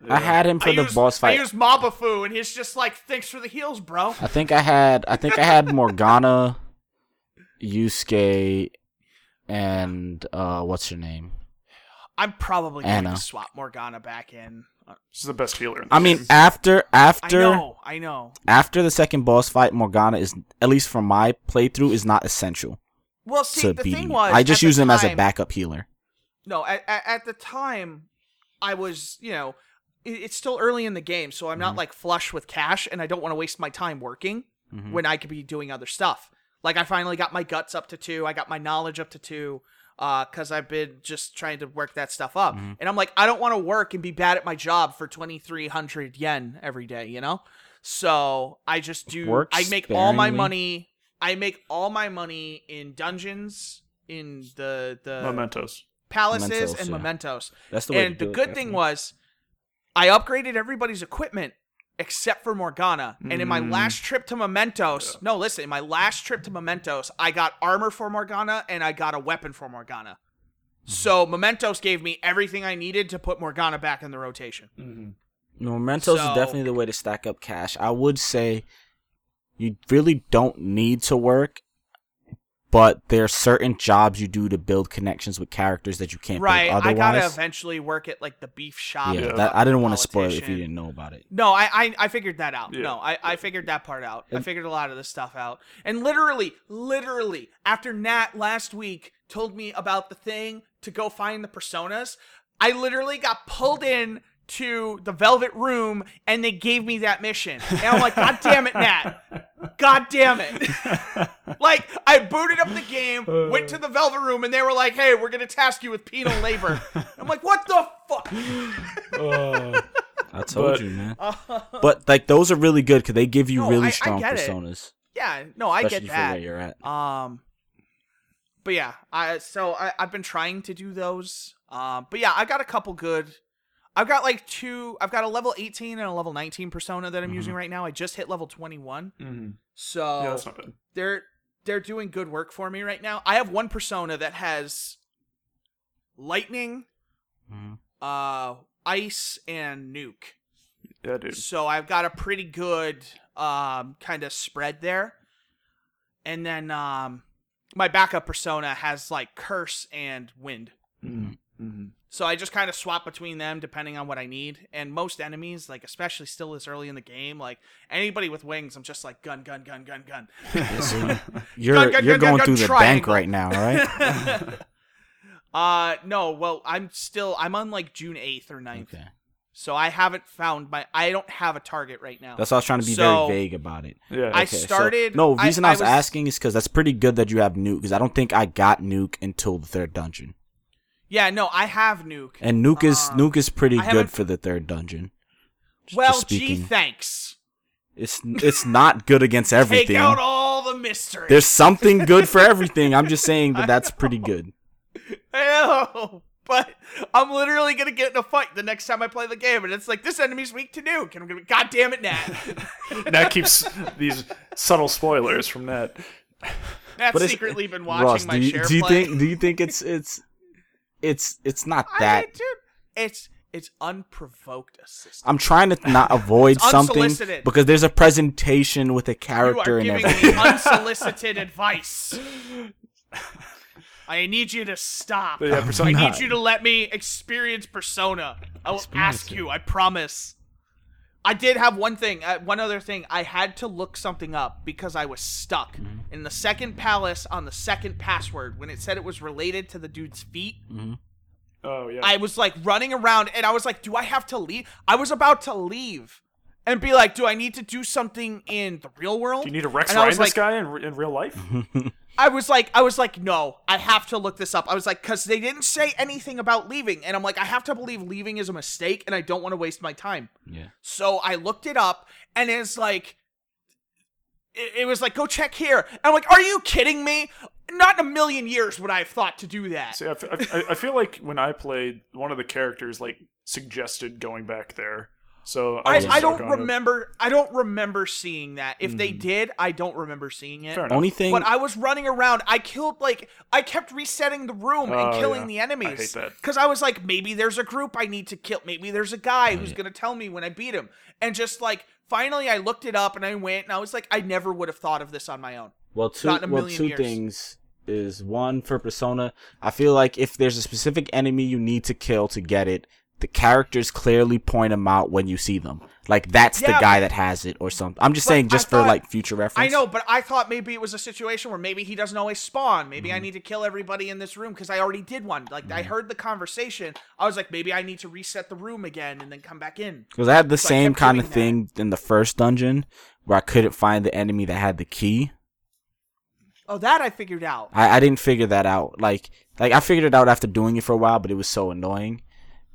I had him for I the used, boss fight. I used Mabufu, and he's just like, thanks for the heals, bro. I think I had I think I had Morgana, Yusuke, and uh what's her name? I'm probably going to swap Morgana back in. Uh, She's the best healer. In I the mean, game. after I after know, I know. after the second boss fight, Morgana is at least from my playthrough is not essential Well, see, the thing me. was, I just use him as a backup healer. No, at, at, the time, I was, you know, it, it's still early in the game, so I'm not Mm-hmm. like flush with cash, and I don't want to waste my time working Mhm. when I could be doing other stuff. Like I finally got my guts up to two, I got my knowledge up to two, because I've been just trying to work that stuff up, Mm-hmm. and I'm like, I don't want to work and be bad at my job for 2,300 yen every day, you know. So I just do. Work I make all my money. I make all my money in dungeons, in the the Mementos. palaces Mementos, and yeah. mementos. That's the way. And to the do it, good thing was, I upgraded everybody's equipment except for Morgana. And in my Mm. last trip to Mementos, no, listen, in my last trip to Mementos, I got armor for Morgana and I got a weapon for Morgana. Mm-hmm. So Mementos gave me everything I needed to put Morgana back in the rotation. Mementos So- is definitely the way to stack up cash. I would say you really don't need to work, but there are certain jobs you do to build connections with characters that you can't Right, build I gotta eventually work at like the beef shop. yeah, that, I didn't want to spoil it if you didn't know about it. No, I, I I figured that out. Yeah. No, I, I figured that part out. I figured a lot of this stuff out. And literally, literally, after Nat last week told me about the thing to go find the personas, I literally got pulled in to the Velvet Room and they gave me that mission. And I'm like, God damn it, Nat. God damn it. like, I booted up the game, went to the Velvet Room, and they were like, hey, we're going to task you with penal labor. I'm like, what the fuck? Uh, I told But- you, man. But like those are really good because they give you No, really I strong get it. personas, yeah, no, I especially get for where that. you're at. Um, but yeah, I so I, I've been trying to do those. Um, but yeah, I got a couple good. I've got like two. I've got a level 18 and a level 19 persona that I'm using right now. I just hit level 21, mhm. so Yeah, that's not bad. they're they're doing good work for me right now. I have one persona that has lightning, Mhm. uh, ice, and nuke. Yeah, dude. So I've got a pretty good um, kind of spread there. And then um, my backup persona has like curse and wind. Mhm. So I just kind of swap between them depending on what I need. And most enemies, like especially still this early in the game, like anybody with wings, I'm just like gun, gun, gun, gun, gun. Yeah, you- you're Gun, gun, you're gun, going gun, through the bank right now, right? uh no, well I'm still I'm on like June 8th or 9th. okay, So I haven't found my I don't have a target right now. that's why I was trying to be So- very vague about it. Yeah. I Okay, so- started- no, I- reason I, I was, was- asking is because that's pretty good that you have nuke. Because I don't think I got nuke until the third dungeon, yeah, no, I have nuke. and nuke is Um, nuke is pretty I good for the third dungeon. Just- well, just gee, thanks. it's it's not good against everything. Take out all the mystery. There's something good for everything. I'm just saying that that's pretty good. I know, but I'm literally gonna get in a fight the next time I play the game, and it's like this enemy's weak to nuke, and I'm gonna be, God damn it, Nat. that keeps these subtle spoilers from that. Nat's But secretly been watching Ross, my do you, share do you play. think do you think it's it's it's it's not that. I that mean, dude, it's it's unprovoked assistance. I'm trying to not avoid something because there's a presentation with a you character are and giving everything. me unsolicited advice. I need you to stop. Yeah, I need you to let me experience Persona. I will Experience ask it. you. I promise. I did have one thing, uh, one other thing. I had to look something up because I was stuck Mm-hmm. in the second palace on the second password when it said it was related to the dude's feet. Oh yeah. I was like running around and I was like, do I have to leave? I was about to leave and be like, do I need to do something in the real world? Do you need to Rex Ryan was this guy in, in real life? I was like, I was like, no, I have to look this up. I was like, because they didn't say anything about leaving, and I'm like, I have to believe leaving is a mistake, and I don't want to waste my time. Yeah. So I looked it up, and it's like, it, it was like, go check here. And I'm like, are you kidding me? Not in a million years would I have thought to do that. See, I, f- I- I feel like when I played, one of the characters like suggested going back there. So I, I, I don't on oh, it. remember. I don't remember seeing that. If they hmm. did, I don't remember seeing it. Fair. Only thing But I was running around. I killed like I kept resetting the room and Oh, killing yeah. the enemies. I hate that. Because I was like, maybe there's a group I need to kill. Maybe there's a guy Oh, who's gonna tell me when I beat him. And just like finally, I looked it up and I went and I was like, I never would have thought of this on my own. Well, two Not in a well million two years. things is one for Persona. I feel like if there's a specific enemy you need to kill to get it, the characters clearly point them out when you see them. Like that's the Yeah, guy that has it or something. I'm just saying, just for like future reference. I know, but I thought maybe it was a situation where maybe he doesn't always spawn. Maybe Mm-hmm. I need to kill everybody in this room because I already did one. Like I heard the conversation. I was like, maybe I need to reset the room again and then come back in. because I had the So same kind of thing in the first dungeon where I couldn't find the enemy that had the key. Oh, that I figured out. I, I didn't figure that out. Like like I figured it out after doing it for a while, but it was so annoying.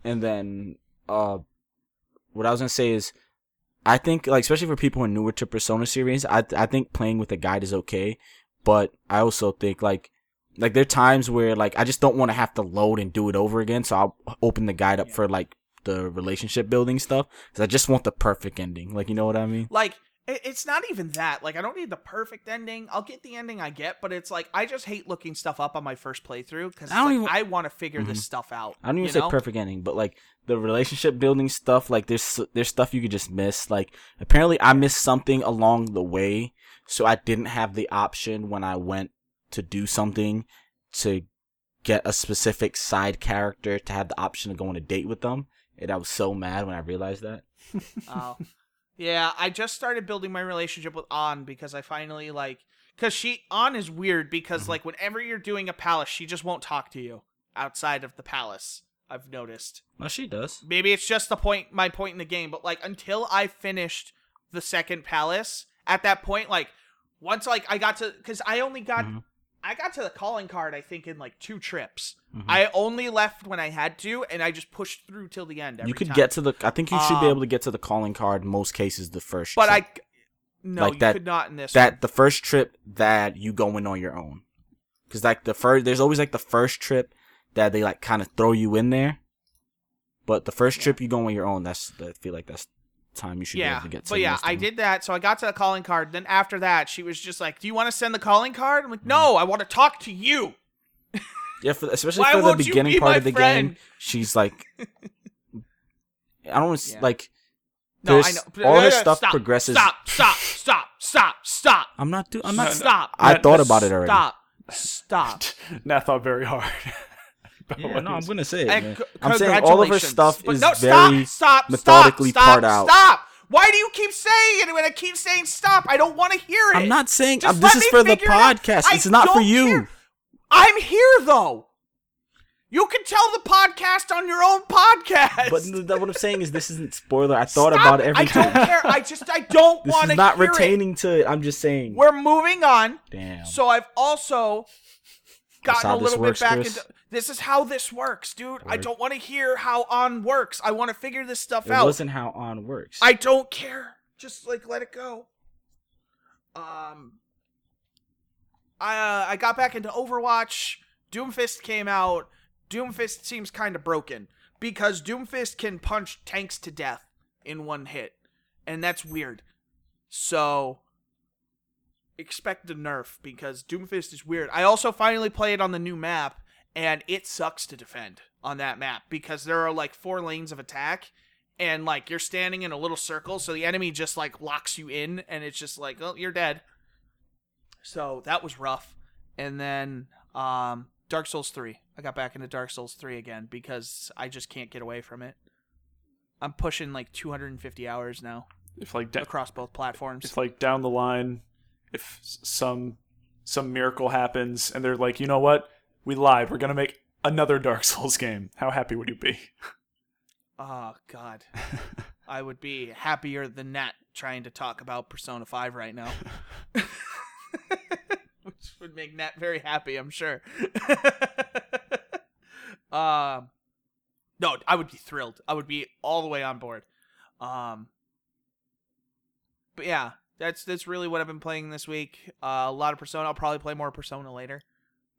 And then uh what I was gonna say is I think like especially for people who are newer to Persona series, I I think playing with a guide is okay. But I also think like like there are times where like I just don't want to have to load and do it over again, so I'll open the guide up for like the relationship building stuff because I just want the perfect ending. Like you know what I mean? Like it's not even that. Like I don't need the perfect ending. I'll get the ending I get, but it's like I just hate looking stuff up on my first playthrough because I don't like, even- I want to figure Mhm. this stuff out. I don't even say know? perfect ending, but like the relationship building stuff, like there's there's stuff you could just miss. Like apparently I missed something along the way, so I didn't have the option when I went to do something to get a specific side character to have the option of going on a date with them. And I was so mad when I realized that. Oh. Yeah, I just started building my relationship with Ann because I finally like because she Ann is weird because Mm-hmm. like whenever you're doing a palace, she just won't talk to you outside of the palace. I've noticed. No, she does. Maybe it's just the point my point in the game, but like until I finished the second palace, at that point, like once like I got to because I only got Mhm. I got to the calling card I think in like two trips. Mhm. I only left when I had to, and I just pushed through till the end. Every you could time. get to the. I think you should be Um, able to get to the calling card most cases the first. but trip. I no, Like you that- could not in this. that one. the first trip that you go in on your own, because like the first, there's always like the first trip that they like kind of throw you in there, but the first trip you go on your own. That's I feel like that's time you should be yeah, able to get but yeah, I did that. So I got to the calling card. Then after that, she was just like, "Do you want to send the calling card?" I'm like, Mm-hmm. "No, I want to talk to you." Yeah, for, especially Why for the beginning be part of the friend? game, she's like, I don't want to Yeah. like. No, I know. All her stuff stop, progresses. Stop! Stop! Stop! Stop! Stop! I'm not doing. I'm not. Stop! I thought about it already. Stop! Stop! Nat thought very hard. Yeah, no, I'm gonna say it. man. C- I'm saying all of her stuff is no, very stop, stop, methodically stop, part out. Stop! Why do you keep saying it when I keep saying stop? I don't want to hear it. I'm not saying Just um, this let is me for the figure it out. podcast. I It's not for don't you. care. I'm here though. You can tell the podcast on your own podcast. But th- that- what I'm saying is this isn't spoiler. I thought Stop about it. it every I don't care. I just I don't This want is to not hear it. This is not retaining to it. I'm just saying. We're moving on. Damn. So I've also gotten how a this little works, bit back Chris? into. This is how this works, dude. I don't want to hear how on works. I want to figure this stuff it out. wasn't how on works. I don't care. Just like let it go. Um, I uh, I got back into Overwatch. Doomfist came out. Doomfist seems kind of broken because Doomfist can punch tanks to death in one hit, and that's weird. So expect a nerf because Doomfist is weird. I also finally played it on the new map, and it sucks to defend on that map because there are like four lanes of attack, and like you're standing in a little circle, so the enemy just like locks you in, and it's just like, oh, you're dead. So that was rough. And then um, Dark Souls 3. I got back into Dark Souls 3 again because I just can't get away from it. I'm pushing like 250 hours now if like da- across both platforms. if like down the line, if some some miracle happens and they're like, you know what, we lied, we're gonna make another Dark Souls game. How happy would you be? Oh God, I would be happier than Nat trying to talk about Persona Five right now, which would make Nat very happy, I'm sure. um, no, I would be thrilled. I would be all the way on board. Um, but yeah, that's that's really what I've been playing this week. Uh, a lot of Persona. I'll probably play more Persona later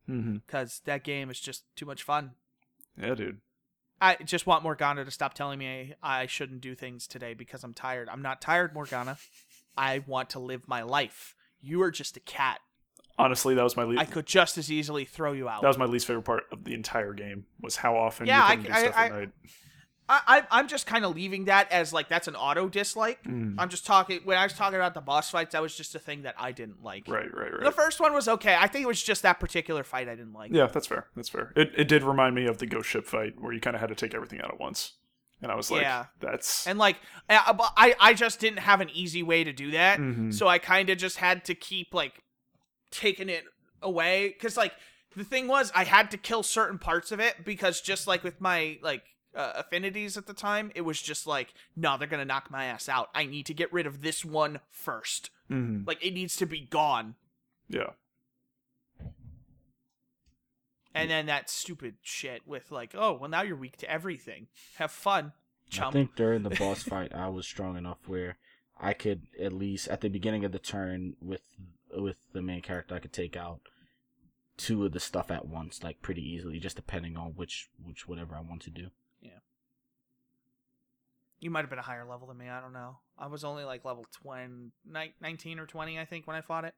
mm-hmm. because that game is just too much fun. Yeah, dude. I just want Morgana to stop telling me I shouldn't do things today because I'm tired. I'm not tired, Morgana. I want to live my life. You are just a cat. Honestly, that was my least. I could just as easily throw you out. That was my least favorite part of the entire game. Was how often Yeah, I- you couldn't I- do stuff I- at night. I, I, I'm just kind of leaving that as like that's an auto dislike. Mm. I'm just talking when I was talking about the boss fights. That was just a thing that I didn't like. Right, right, right. The first one was okay. I think it was just that particular fight I didn't like. Yeah, that's fair. That's fair. It it did remind me of the ghost ship fight where you kind of had to take everything out at once, and I was like, Yeah. that's And like I, I just didn't have an easy way to do that. Mhm. So I kind of just had to keep like taking it away cuz like the thing was I had to kill certain parts of it because just like with my like uh, affinities at the time, it was just like no, they're going to knock my ass out. I need to get rid of this one first. Mhm. Like it needs to be gone. yeah. And then that stupid shit with like, oh, well now you're weak to everything. Have fun, I think during the boss fight, I was strong enough where I could at least at the beginning of the turn with with the main character, I could take out two of the stuff at once, like pretty easily, just depending on which which whatever I want to do. You might have been a higher level than me. I don't know. I was only like level 20, 19 or 20, I think, when I fought it.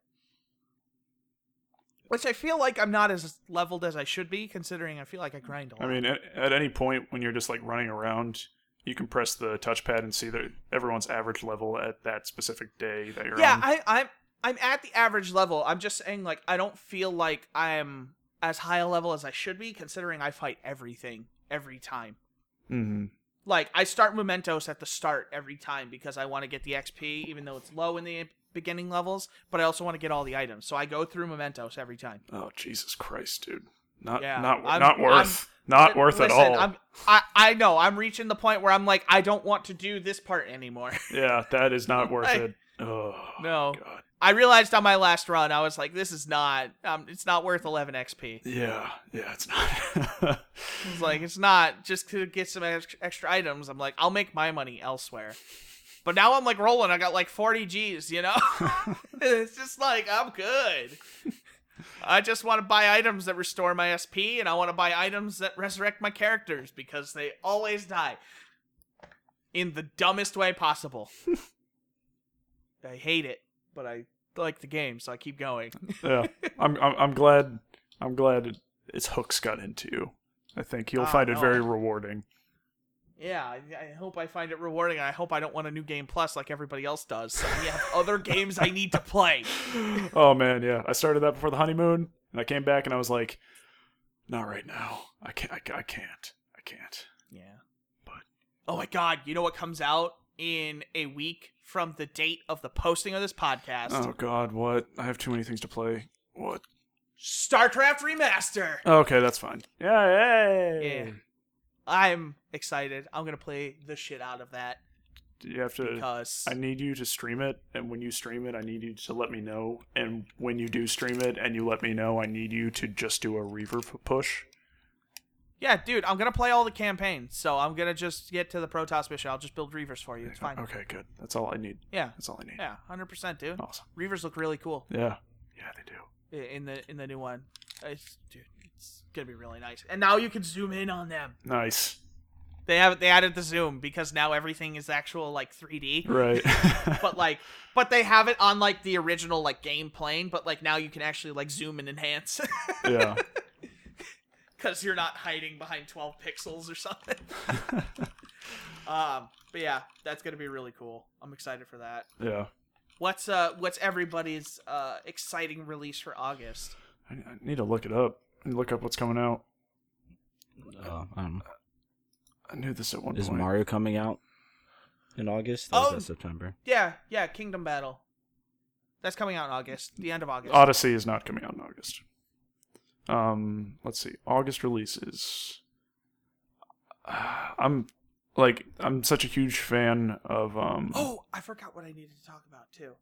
Which I feel like I'm not as leveled as I should be, considering I feel like I grind a lot. I mean, at, at any point when you're just like running around, you can press the touchpad and see that everyone's average level at that specific day that you're yeah, on. I, I'm I'm at the average level. I'm just saying, like, I don't feel like I'm as high a level as I should be, considering I fight everything every time. mm-hmm. Like, I start Mementos at the start every time because I want to get the XP, even though it's low in the beginning levels, but I also want to get all the items. So I go through Mementos every time. Oh Jesus Christ, dude! not Yeah, not I'm- not worth not Li- worth at all. I'm, I I know I'm reaching the point where I'm like I don't want to do this part anymore. Yeah, that is not worth Like, it. Oh no, god. I realized on my last run I was like, this is not um, it's not worth 11 XP. Yeah, yeah, it's not. It's like it's not just to get some ex- extra items. I'm like, I'll make my money elsewhere. But now I'm like rolling. I got like 40 G's. You know, it's just like I'm good. I just want to buy items that restore my SP, and I want to buy items that resurrect my characters because they always die in the dumbest way possible. I hate it, but I like the game, so I keep going. yeah, I'm, I'm I'm glad I'm glad it, its hooks got into you. I think you'll Ah, find it no. very rewarding. Yeah, I, I hope I find it rewarding. I hope I don't want a new game plus like everybody else does. So we have other games I need to play. Oh man, yeah. I started that before the honeymoon, and I came back and I was like, not right now. I can't. I, I can't. I can't. Yeah. But- oh my god, you know what comes out in a week from the date of the posting of this podcast? Oh god, what? I have too many things to play. What? StarCraft Remaster. Okay, that's fine. Yeah. Yeah. I'm excited. I'm gonna play the shit out of that Do You have to. because I need you to stream it, and when you stream it, I need you to let me know. And when you do stream it, and you let me know, I need you to just do a Reaver push. Yeah, dude, I'm gonna play all the campaigns. So I'm gonna just get to the Protoss mission. I'll just build Reavers for you. It's fine. Okay, good. That's all I need. Yeah, That's all I need. yeah, hundred percent, dude. Awesome. Reavers look really cool. Yeah. Yeah, they do. in the in the new one. It's, dude, it's gonna be really nice. And now you can zoom in on them. Nice. They have they added the zoom because now everything is actual like 3D. Right. But like, but they have it on like the original like game plane. But like now you can actually like zoom and enhance yeah. because you're not hiding behind 12 pixels or something. um, but yeah, that's gonna be really cool. I'm excited for that. Yeah. What's uh what's everybody's uh exciting release for August? I, I need to look it up. I need to look up what's coming out. Uh, I don't know. I knew this at one point. Is point. Mario coming out in August? Or Oh. that September? Yeah, yeah, Kingdom Battle. That's coming out in August, the end of August. Odyssey is not coming out in August. Um, let's see. August releases. I'm like I'm such a huge fan of um Oh, I forgot what I needed to talk about too.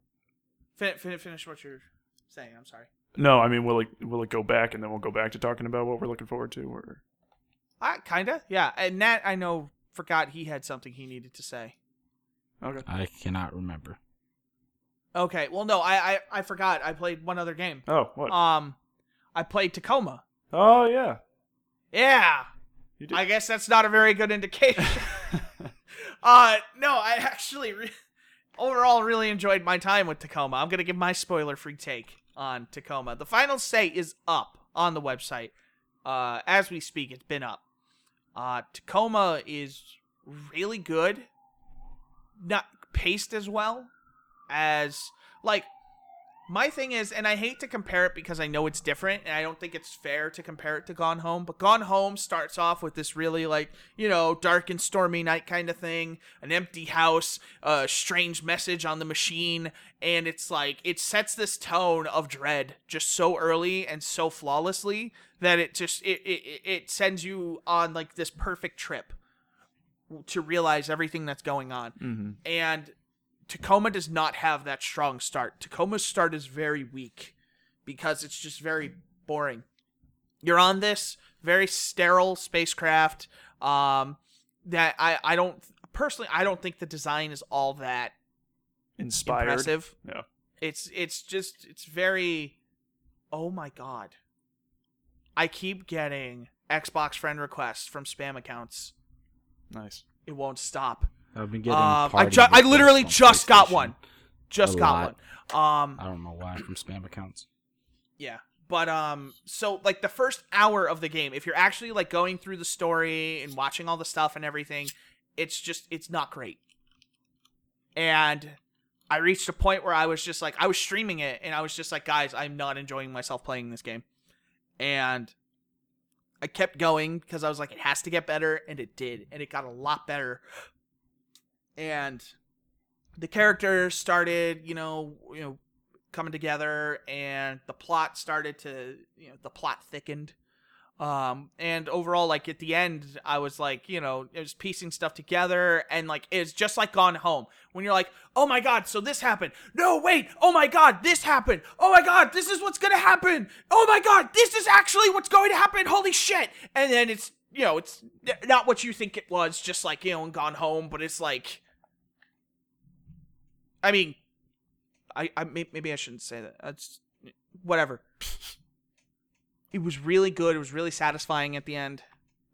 Fin- fin- finish what you're saying. I'm sorry. No, I mean will it will it go back and then we'll go back to talking about what we're looking forward to or I kinda, yeah. And Nat, I know, forgot he had something he needed to say. Okay. I cannot remember. Okay, well, no, I, I, I forgot. I played one other game. Oh, what? Um, I played Tacoma. oh yeah. Yeah. I guess that's not a very good indication. uh, no, I actually re- overall really enjoyed my time with Tacoma. I'm gonna give my spoiler-free take on Tacoma. The final say is up on the website. Uh, as we speak, it's been up. Uh, Tacoma is really good. Not paced as well as like my thing is, and I hate to compare it because I know it's different, and I don't think it's fair to compare it to Gone Home. But Gone Home starts off with this really like you know dark and stormy night kind of thing, an empty house, a strange message on the machine, and it's like it sets this tone of dread just so early and so flawlessly that it just it it, it sends you on like this perfect trip to realize everything that's going on mm-hmm. and Tacoma does not have that strong start. Tacoma's start is very weak because it's just very boring. You're on this very sterile spacecraft um that I I don't personally I don't think the design is all that Inspired. impressive. Yeah. It's it's just it's very oh my god. I keep getting Xbox friend requests from spam accounts. Nice. It won't stop. I've been getting. Um, I ju- I literally just got one. Just A got lot. one. Um I don't know why from spam accounts. Yeah. But um so like the first hour of the game, if you're actually like going through the story and watching all the stuff and everything, it's just it's not great. And I reached a point where I was just like I was streaming it and I was just like guys, I'm not enjoying myself playing this game. And I kept going because I was like it has to get better and it did and it got a lot better. And the characters started, you know, you know coming together and the plot started to you know the plot thickened Um, and overall, like at the end, I was like, you know, it was piecing stuff together, and like it's just like Gone Home when you're like, oh my god, so this happened. No, wait, oh my god, this happened. Oh my god, this is what's gonna happen. Oh my god, this is actually what's going to happen. Holy shit! And then it's you know, it's not what you think it was, just like you know, in Gone Home, but it's like, I mean, I, I maybe I shouldn't say that. That's whatever. It was really good. It was really satisfying at the end.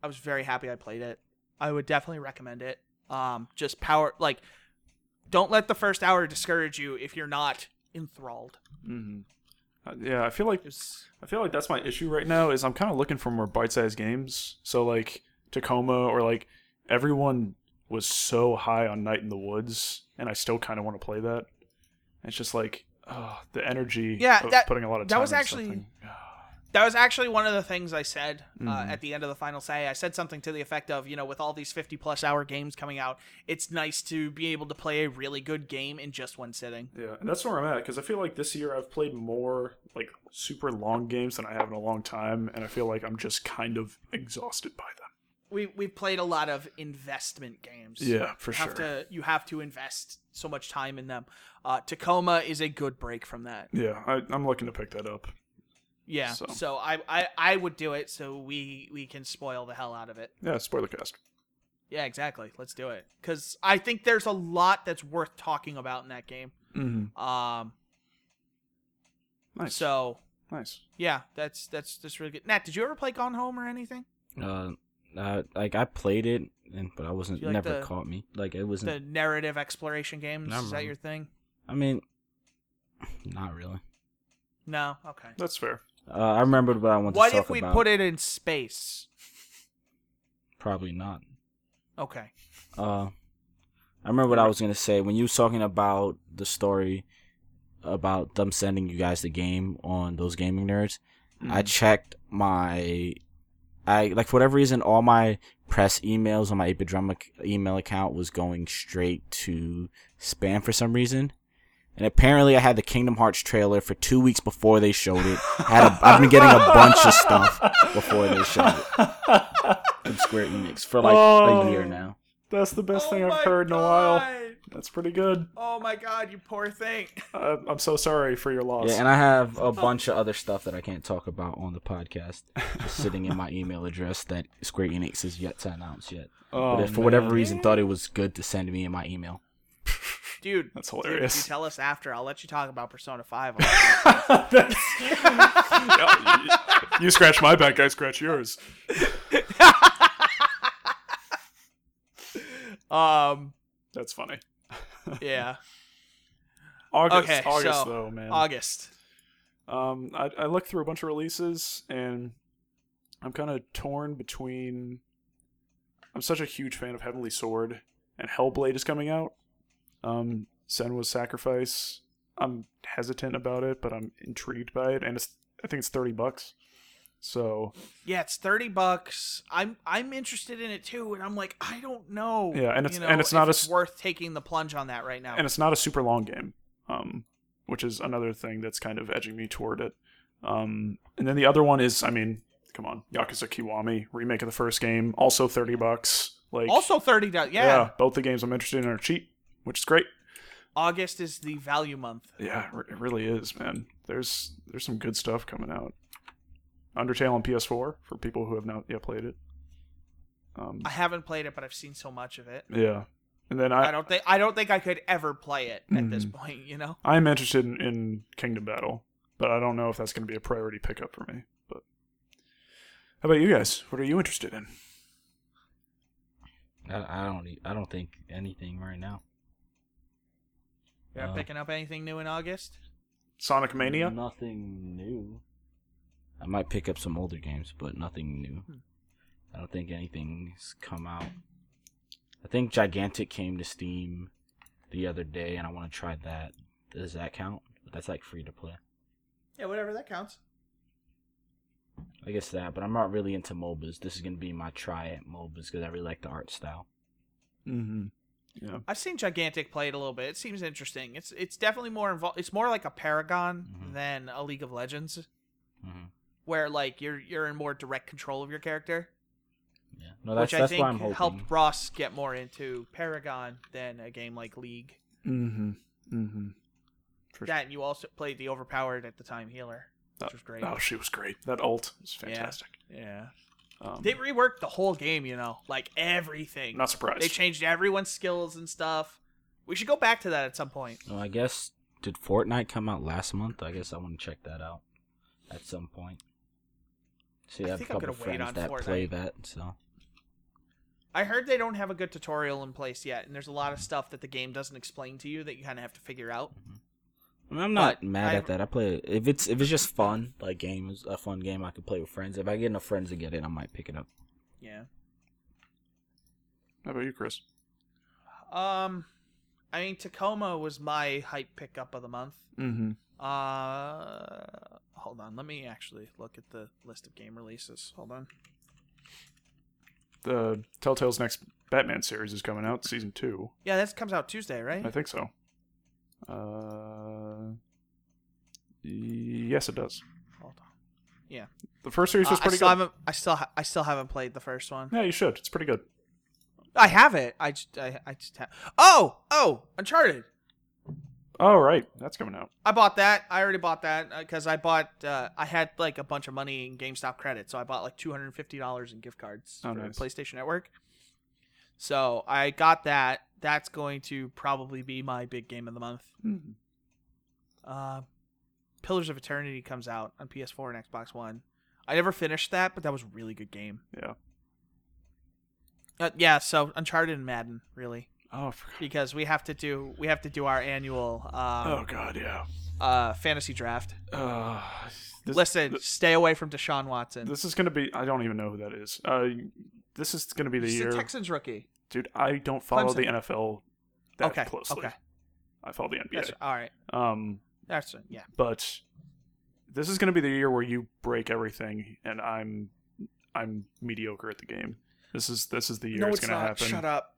I was very happy I played it. I would definitely recommend it. Um, just power like, don't let the first hour discourage you if you're not enthralled. hmm Uh, yeah, I feel like was, I feel like that's my issue right now. Is I'm kind of looking for more bite-sized games. So like Tacoma or like everyone was so high on Night in the Woods, and I still kind of want to play that. It's just like oh, the energy. Yeah, of that- putting a lot of that time was into actually- something. that was actually one of the things I said uh, Mhm. at the end of the final say. I said something to the effect of, you know, with all these 50 plus hour games coming out, it's nice to be able to play a really good game in just one sitting. Yeah, and that's where I'm at because I feel like this year I've played more like super long games than I have in a long time, and I feel like I'm just kind of exhausted by them. We we've played a lot of investment games. Yeah, for you sure. have to you have to invest so much time in them. Uh, Tacoma is a good break from that. Yeah, I, I'm looking to pick that up. Yeah, So. so, I, I I would do it so we we can spoil the hell out of it. Yeah, spoiler cast. Yeah, exactly. Let's do it because I think there's a lot that's worth talking about in that game. Mm-hmm. Um, Nice. so nice. yeah, that's that's that's really good. Nat, did you ever play Gone Home or anything? Uh, uh, like I played it, and but I wasn't like never the- caught me. Like it wasn't. The narrative exploration games Not is that your thing? I mean, not really. No, okay. That's fair. Uh, I remembered what I wanted What to talk about. What if we about. put it in space? Probably not. Okay. Uh, I remember what I was gonna say when you was talking about the story about them sending you guys the game on those gaming nerds. I checked my, I like for whatever reason all my press emails on my 8 Drum email account was going straight to spam for some reason. And apparently, I had the Kingdom Hearts trailer for two weeks before they showed it. I had a, I've been getting a bunch of stuff before they showed it from Square Enix for like a year Oh. now. That's the best Oh thing my I've heard in a while. God. That's pretty good. Oh my god, you poor thing. Uh, I'm so sorry for your loss. Yeah, and I have a bunch of other stuff that I can't talk about on the podcast, just sitting in my email address that Square Enix has yet to announce yet. oh, but if for whatever reason thought it was good to send me in my email. Dude, That's dude, hilarious. you tell us after, I'll let you talk about Persona 5. That's- Yeah, you, you scratch my back, I scratch yours. um, That's funny. Yeah. August, Okay, August so, though, man. August. Um, I, I looked through a bunch of releases, and I'm kind of torn between. I'm such a huge fan of Heavenly Sword, and Hellblade is coming out. Um, Senua's Sacrifice. I'm hesitant about it, but I'm intrigued by it, and it's I think it's thirty bucks. So Yeah, it's 30 bucks. I'm I'm interested in it too and I'm like, I don't know. Yeah, and it's- you know, and it's not a it's worth taking the plunge on that right now. and it's not a super long game, um, which is another thing that's kind of edging me toward it. Um, and then the other one is, I mean, come on, Yakuza Kiwami remake of the first game, also thirty bucks. Like also 30 dollars. Yeah. yeah, both the games I'm interested in are cheap, which is great. August is the value month. Yeah, it really is, man. There's there's some good stuff coming out. Undertale on PS4 for people who have not yet played it. Um, I haven't played it, but I've seen so much of it. yeah, and then I, I, don't think I don't think I could ever play it at this Mhm. point, you know? I'm interested in, in Kingdom Battle, but I don't know if that's going to be a priority pickup for me. But how about you guys? What are you interested in? I, I don't. e- I don't think anything right now. You're Uh, picking up anything new in August? Sonic Mania. Nothing new. I might pick up some older games, but nothing new. Hmm. I don't think anything's come out. I think Gigantic came to Steam the other day, and I want to try that. Does that count? That's like free to play. Yeah, whatever that counts. I guess that, but I'm not really into MOBAs. This is gonna be my try at MOBAs because I really like the art style. Mm-hmm. Yeah. I've seen Gigantic play it a little bit. It seems interesting. It's it's definitely more involved. It's more like a Paragon Mhm. than a League of Legends, where like you're you're in more direct control of your character, Yeah. No, that's which I that's think why I'm helped Ross get more into Paragon than a game like League. Mm-hmm. Mm-hmm. For That and you also played the overpowered at the time healer, which was great. Oh, she was great. That ult was fantastic. Yeah, Um, they reworked the whole game. You know, like everything. not surprised. They changed everyone's skills and stuff. We should go back to that at some point. Well, I guess did Fortnite come out last month? I guess I want to check that out at some point. See, I I have a think I'm couple gonna wait friends on that play Fortnite. that, so I heard they don't have a good tutorial in place yet, and there's a lot of stuff that the game doesn't explain to you that you kind of have to figure out. I mean, I'm not But mad I- at that. I play it if it's if it's just fun, like game is a fun game I can play with friends. If I get enough friends to get it, I might pick it up. Yeah. How about you, Chris? Um, I mean, Tacoma was my hype pickup of the month. Mm-hmm. Uh, hold on, let me actually look at the list of game releases. Hold on. The Telltale's next Batman series is coming out, season two. Yeah, that comes out Tuesday, right? I think so. Uh, yes, it does. Hold on. Yeah. The first series Uh, was I pretty still good. haven't. I still. Ha- I still haven't played the first one. Yeah, you should. It's pretty good. I have it. I just. I, I just have. Oh. Oh. Uncharted. Oh, right. That's coming out. I bought that. I already bought that because I bought. Uh, I had like a bunch of money in GameStop credit, so I bought like two hundred and fifty dollars in gift cards Oh, for nice. PlayStation Network. So I got that. That's going to probably be my big game of the month. Mhm. Uh, Pillars of Eternity comes out on PS4 and Xbox One. I never finished that, but that was a really good game. Yeah. Uh, yeah, so Uncharted and Madden, really, Oh, because we have to do we have to do our annual um, oh God, yeah. uh, fantasy draft. Uh, this, Listen, th- stay away from Deshaun Watson. this is gonna be. I don't even know who that is. Uh, this is gonna be the He's year, a Texans rookie. dude. I don't follow the NFL that Okay, closely. okay. I follow the NBA. That's all right. Um, That's yeah. but this is going to be the year where you break everything, and I'm I'm mediocre at the game. This is this is the year no, it's it's going to not. happen. Shut up.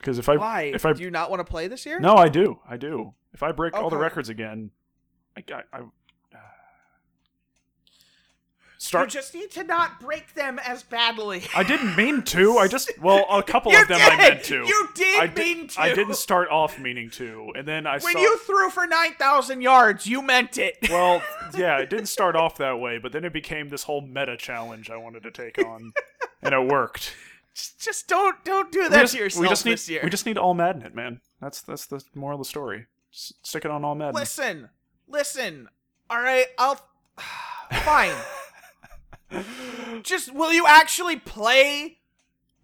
Because if I Why? if I do you not want to play this year? no, I do, I do. If I break all the records again, I I. I You Start. just need to not break them as badly. I didn't mean to. I just well, a couple of them did! I meant to. You did I did- mean to. I didn't start off meaning to, and then I When saw. you threw for nine thousand yards, you meant it. well, yeah, it didn't start off that way, but then it became this whole meta challenge I wanted to take on, and it worked. Just, just don't don't do We that just, to yourself we just need this year. we just need all Madden it, man. That's that's the moral of the story. S- stick it on all Madden. listen, listen. All right, I'll. Fine. just will you actually play?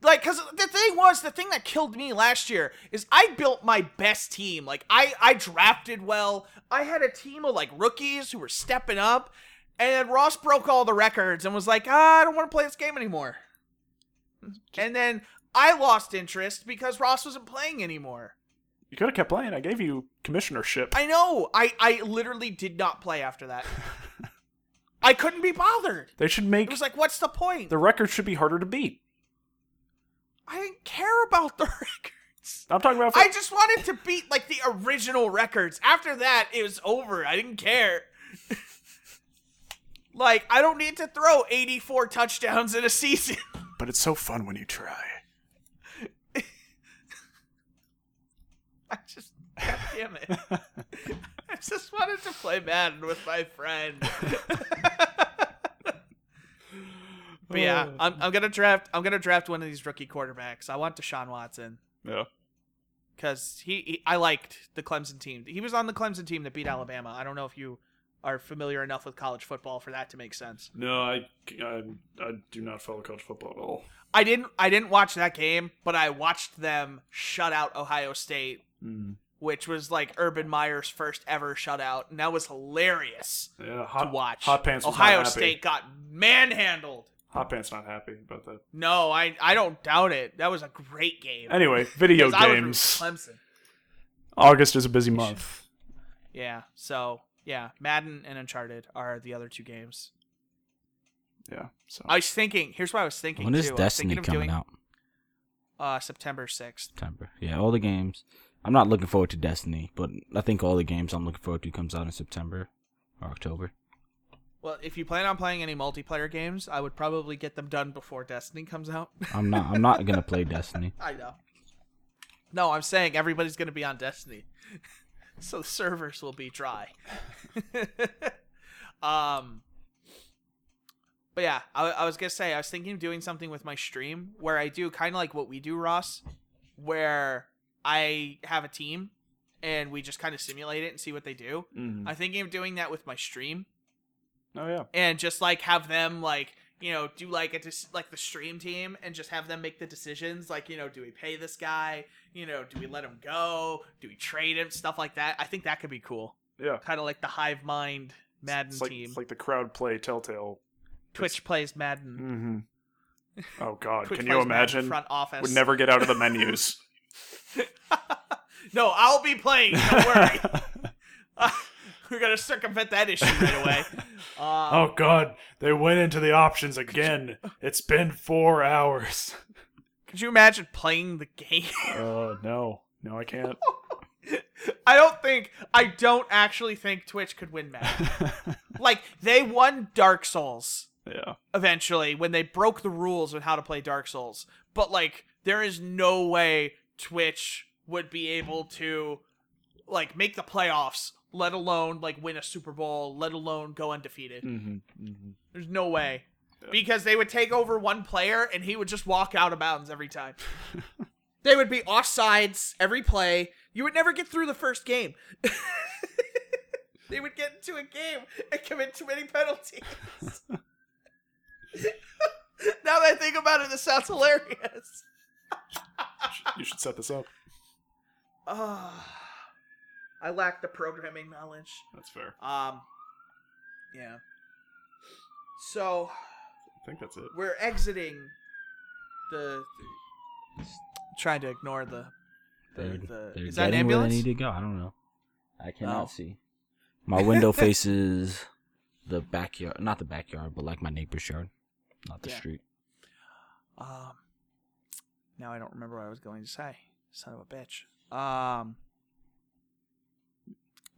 Like, cause the thing was, the thing that killed me last year is I built my best team. Like, I I drafted well. I had a team of like rookies who were stepping up, and Ross broke all the records and was like, ah, I don't want to play this game anymore. And then I lost interest because Ross wasn't playing anymore. You could have kept playing. I gave you commissionership. I know. I I literally did not play after that. I couldn't be bothered. they should make. It was like, what's the point? the record should be harder to beat. I didn't care about the records. I'm talking about. I just wanted to beat like the original records. After that, it was over. I didn't care. like, I don't need to throw 84 touchdowns in a season. But it's so fun when you try. I just, God damn it. I just wanted to play Madden with my friend. but yeah, I'm, I'm gonna draft. I'm gonna draft one of these rookie quarterbacks. I want Deshaun Watson Yeah. because he, he. I liked the Clemson team. He was on the Clemson team that beat Alabama. I don't know if you are familiar enough with college football for that to make sense. No, I, I I do not follow college football at all. I didn't. I didn't watch that game, but I watched them shut out Ohio State, Mm. which was like Urban Meyer's first ever shutout, and that was hilarious. Yeah, to hot watch. Hot pants. Was Ohio. State got manhandled. Hot pants not happy about that. No, I I don't doubt it. That was a great game. Anyway, video 'Cause I was games. Clemson. August is a busy month. Yeah. So yeah, Madden and Uncharted are the other two games. Yeah. So I was thinking. Here's what I was thinking. When is too. Destiny thinking coming doing, out? Uh, September sixth. September. Yeah, all the games. I'm not looking forward to Destiny, but I think all the games I'm looking forward to comes out in September or October. Well, if you plan on playing any multiplayer games, I would probably get them done before Destiny comes out. I'm not. I'm not gonna play Destiny. I know. No, I'm saying everybody's going to be on Destiny. so the servers will be dry. um But yeah, I, I was going to say I was thinking of doing something with my stream where I do kind of like what we do, Ross, where I have a team and we just kind of simulate it and see what they do. Mhm. I'm thinking of doing that with my stream Oh yeah. and just like have them like you know do like a dis- like the stream team and just have them make the decisions like you know do we pay this guy? You know do we let him go? Do we trade him? Stuff like that. I think that could be cool. Yeah. kind of like the hive mind madden It's like, team. it's like the crowd play Telltale. twitch plays madden. Mm-hmm. Oh God, can you plays Madden imagine? front office. Would never get out of the menus. no i'll be playing. Don't worry we're gonna circumvent that issue right away um, oh God, they went into the options again. It's been four hours. could you imagine playing the game Uh, no, no, I can't. I don't think I don't actually think Twitch could win Madden. like they won Dark Souls yeah. eventually when they broke the rules on how to play Dark Souls. But like there is no way Twitch would be able to like make the playoffs, let alone like win a Super Bowl, let alone go undefeated. Mm-hmm. mm-hmm. There's no way. Yeah. Because they would take over one player and he would just walk out of bounds every time. they would be offsides every play. You would never get through the first game. they would get into a game and commit too many penalties. now that I think about it, this sounds hilarious. You should set this up. Ah, I lack the programming knowledge. That's fair. Um, yeah. So I think that's it. we're exiting the, the trying to ignore the the, They're, the they're is that an getting where they need to go. I don't know. I cannot Oh. see. My window faces the backyard, not the backyard, but like my neighbor's yard, not the Yeah. street. um now i don't remember what i was going to say son of a bitch um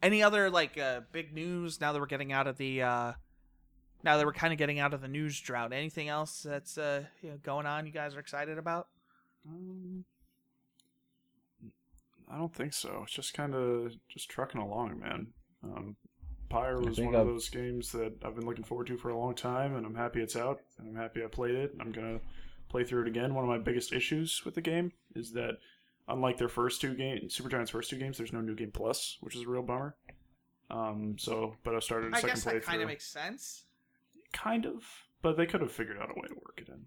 any other like uh big news now that we're getting out of the uh now that we're kind of getting out of the news drought anything else that's uh you know, going on you guys are excited about Um, I don't think so. It's just kind of just trucking along, man. Um, Pyre was one of I've- those games that I've been looking forward to for a long time, and I'm happy it's out, and I'm happy I played it. I'm gonna play through it again. One of my biggest issues with the game is that, unlike their first two games, Supergiant's first two games, there's no new game plus, which is a real bummer. Um, so, but I started a i second guess that kind of makes sense kind of, but they could have figured out a way to work it in.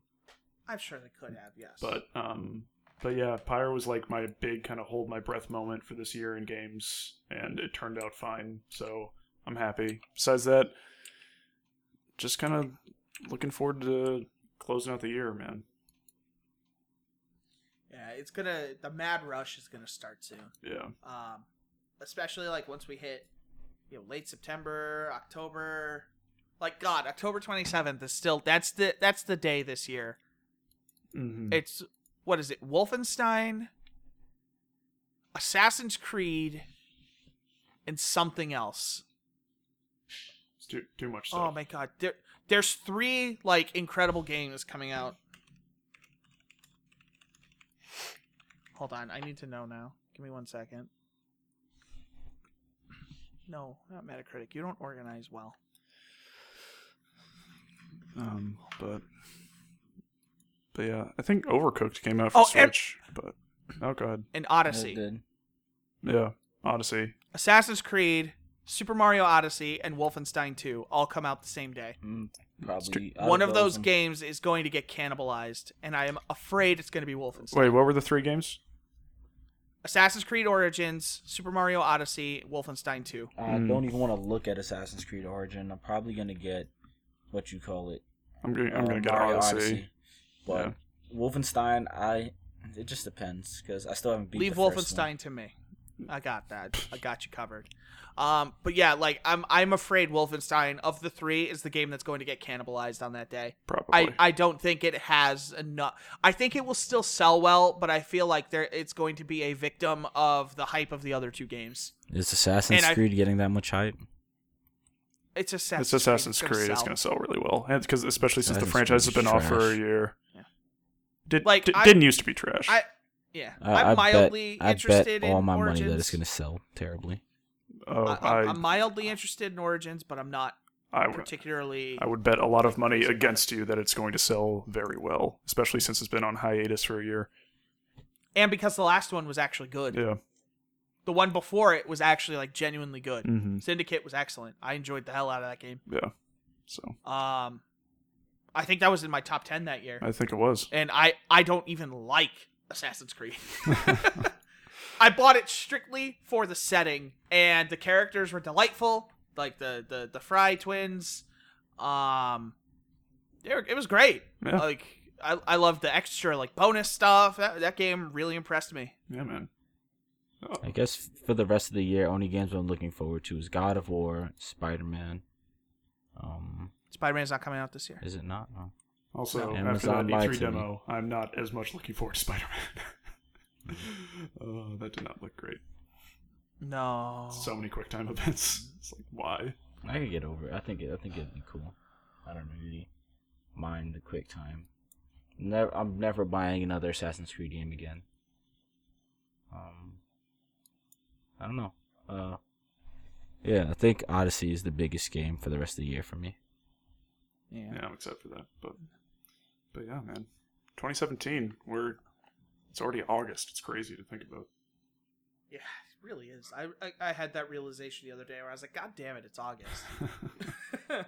i'm sure they could have yes But um but yeah, Pyre was like my big kind of hold my breath moment for this year in games and it turned out fine. So I'm happy. Besides that, just kind of looking forward to closing out the year, man. Yeah it's gonna the mad rush is gonna start soon Yeah. um, especially like once we hit you know late September, October. Like God, October twenty seventh is still that's the that's the day this year. Mm-hmm. It's what is it? Wolfenstein, Assassin's Creed, and something else. It's too too much Stuff. Oh my God, there there's three like incredible games coming out. Hold on, I need to know now. Give me one second. No, not Metacritic. You don't organize well. Um, but but yeah, I think Overcooked came out for Oh, and- Switch. but oh god, And Odyssey, yeah, Odyssey. Assassin's Creed, Super Mario Odyssey, and Wolfenstein 2 all come out the same day. Mm, probably One of those I'm- games is going to get cannibalized, and I am afraid it's going to be Wolfenstein. Wait, what were the three games? Assassin's Creed Origins, Super Mario Odyssey, Wolfenstein 2. I Mm. don't even want to look at Assassin's Creed Origin. I'm probably gonna get what you call it. I'm gonna I'm uh, gonna get Mario Odyssey. But Yeah. Wolfenstein, I it just depends because I still haven't beat Leave the first one. Wolfenstein to me. I got that. I got you covered. Um, but yeah, like I'm I'm afraid Wolfenstein of the three is the game that's going to get cannibalized on that day. Probably. I, I don't think it has enough. I think it will still sell well, but I feel like there it's going to be a victim of the hype of the other two games. Is Assassin's And I- Creed getting that much hype? It's Assassin's. It's Assassin's Creed. Creed. It's going to sell really well, and because especially since the franchise has been is off for a year. Yeah. Did, Like, di- didn't used to be trash. I yeah. I, I'm I mildly bet, I interested bet all my Origins. money that it's gonna sell terribly. oh, I, I, I'm, I'm mildly interested in Origins, but I'm not I, particularly. I would bet a lot of money against you that it's going to sell very well, especially since it's been on hiatus for a year. and because the last one was actually good. Yeah. The one before it was actually like genuinely good. hmm Syndicate was excellent. I enjoyed the hell out of that game. Yeah. So Um, I think that was in my top ten that year, I think it was. and I I don't even like Assassin's Creed. I bought it strictly for the setting, and the characters were delightful, like the the the Frye twins. Um, they were, it was great. Yeah. Like I I loved the extra like bonus stuff. That that game really impressed me. Yeah, man. Oh, I guess for the rest of the year, only games I'm looking forward to is God of War, Spider Man. Um, Spider Man's not coming out this year. is it not? No. Also, No. after Amazon that E3 to me. demo, I'm not as much looking forward to Spider-Man. oh, that did not look great. No. So many quick time events. It's like, why? I could get over it. I think it. I think it'd be cool. I don't really mind the quick time. Never. I'm never buying another Assassin's Creed game again. Um. I don't know. Uh. Yeah, I think Odyssey is the biggest game for the rest of the year for me. yeah. Yeah, I'm excited for that. But, but yeah, man. 2017. We're. It's already August. It's crazy to think about. Yeah, it really is. I, I I had that realization the other day where I was like, God damn it, it's August. I'm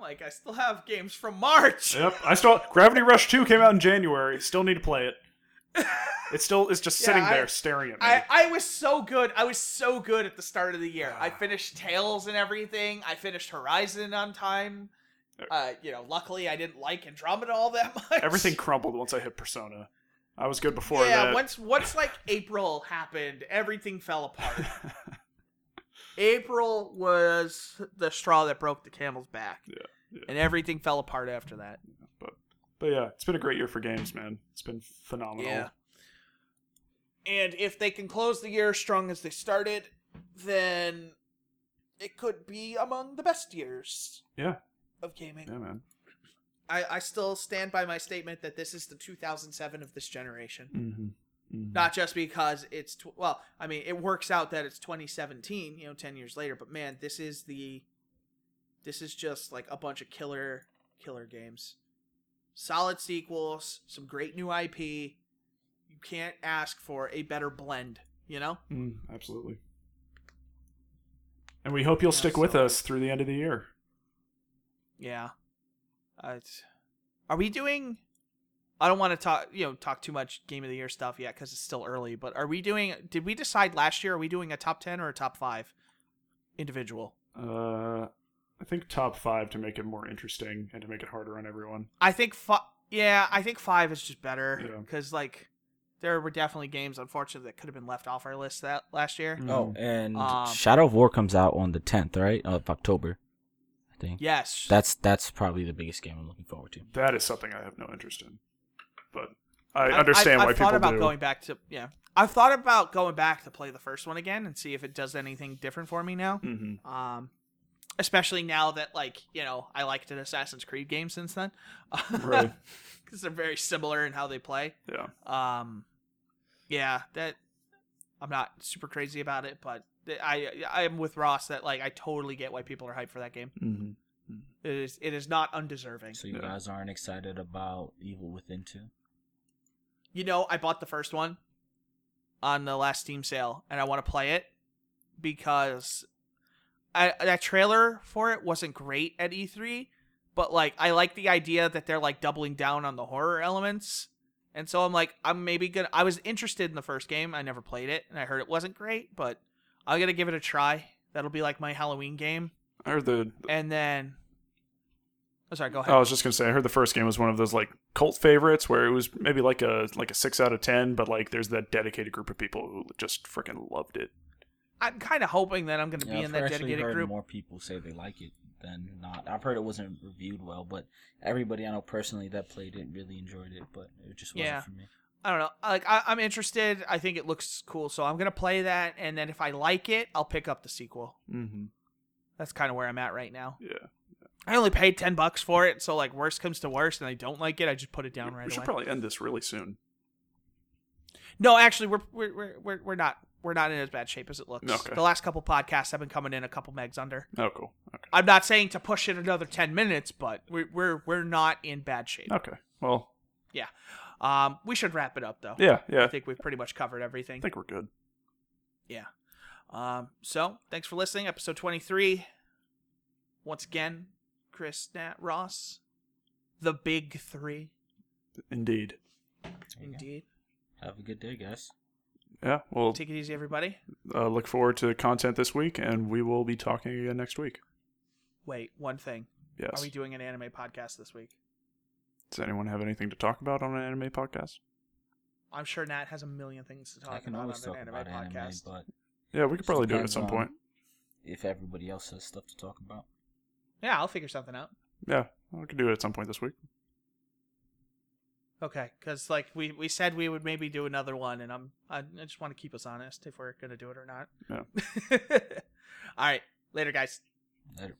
like, I still have games from March. yep. I still. Gravity Rush 2 came out in January. Still need to play it. It's still. It's just Yeah, sitting I- there staring at me. I, I was so good. I was so good at the start of the year. I finished Tales and everything. I finished Horizon on time. Uh, you know, luckily I didn't like Andromeda all that much. Everything crumbled once I hit Persona. I was good before yeah, that. once once like April happened, everything fell apart. April was the straw that broke the camel's back. Yeah, yeah. And everything fell apart after that. but but yeah, it's been a great year for games, man. It's been phenomenal. Yeah. And if they can close the year strong as they started, then it could be among the best years Yeah, of gaming. yeah, man. I, I still stand by my statement that this is the 2007 of this generation. Mm-hmm. Not just because it's tw- well, I mean, it works out that it's 2017, you know, 10 years later, but man, this is the this is just like a bunch of killer killer games. Solid sequels, some great new IP. You can't ask for a better blend, you know? Mm, absolutely. And we hope you'll Yeah, stick with us through the end of the year. Yeah. Uh, are we doing I don't want to talk, you know, talk too much game of the year stuff yet cuz it's still early, but are we doing did we decide last year are we doing a top 10 or a top 5 individual? Uh, I think top five to make it more interesting and to make it harder on everyone. I think five. yeah, I think 5 is just better Yeah. cuz like there were definitely games unfortunately that could have been left off our list that last year. Oh, and Um, Shadow of War comes out on the 10th, right, of October. I think Yes. that's that's probably the biggest game I'm looking forward to. That is something I have no interest in, but I I- understand I, why I've people thought about do. going back to yeah. I've thought about going back to play the first one again and see if it does anything different for me now. hmm Um, especially now that like you know I liked an Assassin's Creed game since then, Right. Because they're very similar in how they play. Yeah. Um, yeah, that I'm not super crazy about it, but th- I I am with Ross that like I totally get why people are hyped for that game. hmm It is it is not undeserving. So you guys aren't excited about Evil Within 2? You know, I bought the first one on the last Steam sale, and I want to play it because I, that trailer for it wasn't great at E3, but like I like the idea that they're like doubling down on the horror elements, and so I'm like I'm maybe gonna. I was interested in the first game. I never played it, and I heard it wasn't great, but I'm gonna give it a try. That'll be like my Halloween game, I heard the. and then. Oh, sorry. Go ahead. I was just gonna say I heard the first game was one of those like cult favorites where it was maybe like a like a six out of ten, but like there's that dedicated group of people who just freaking loved it. I'm kind of hoping that I'm gonna be Yeah, in I've that dedicated heard group. more people say they like it than not. I've heard it wasn't reviewed well, but everybody I know personally that played it really enjoyed it, but it just wasn't Yeah. for me. I don't know. Like I, I'm interested. I think it looks cool, so I'm gonna play that, and then if I like it, I'll pick up the sequel. Mm-hmm. That's kind of where I'm at right now. Yeah. I only paid ten bucks for it, so like worst comes to worst, and I don't like it, I just put it down right away. we should away. probably end this really soon. No, actually, we're we're we're we're, not we're not in as bad shape as it looks. Okay. The last couple podcasts have been coming in a couple megs under. Oh, cool. Okay. I'm not saying to push it another ten minutes, but we're we're we're not in bad shape. Okay. Well, Um, we should wrap it up though. yeah, yeah. I think we've pretty much covered everything. I think we're good. Yeah. Um, so thanks for listening. Episode 23. Once again, Chris, Nat, Ross, the big three. Indeed. There you go. Indeed. Have a good day, guys. Yeah. Well, Take it easy, everybody. uh, look forward to content this week, and we will be talking again next week. Wait, one thing. Yes. Are we doing an anime podcast this week? Does anyone have anything to talk about on an anime podcast? I'm sure Nat has a million things to talk I can about always on talk an anime about anime, podcast. but Yeah, we could probably do it at some point. if everybody else has stuff to talk about, Yeah, I'll figure something out. Yeah, we could do it at some point this week. Okay, because like we, we said we would maybe do another one, and I'm I, I just want to keep us honest if we're gonna do it or not. Yeah. All right, later, guys. later.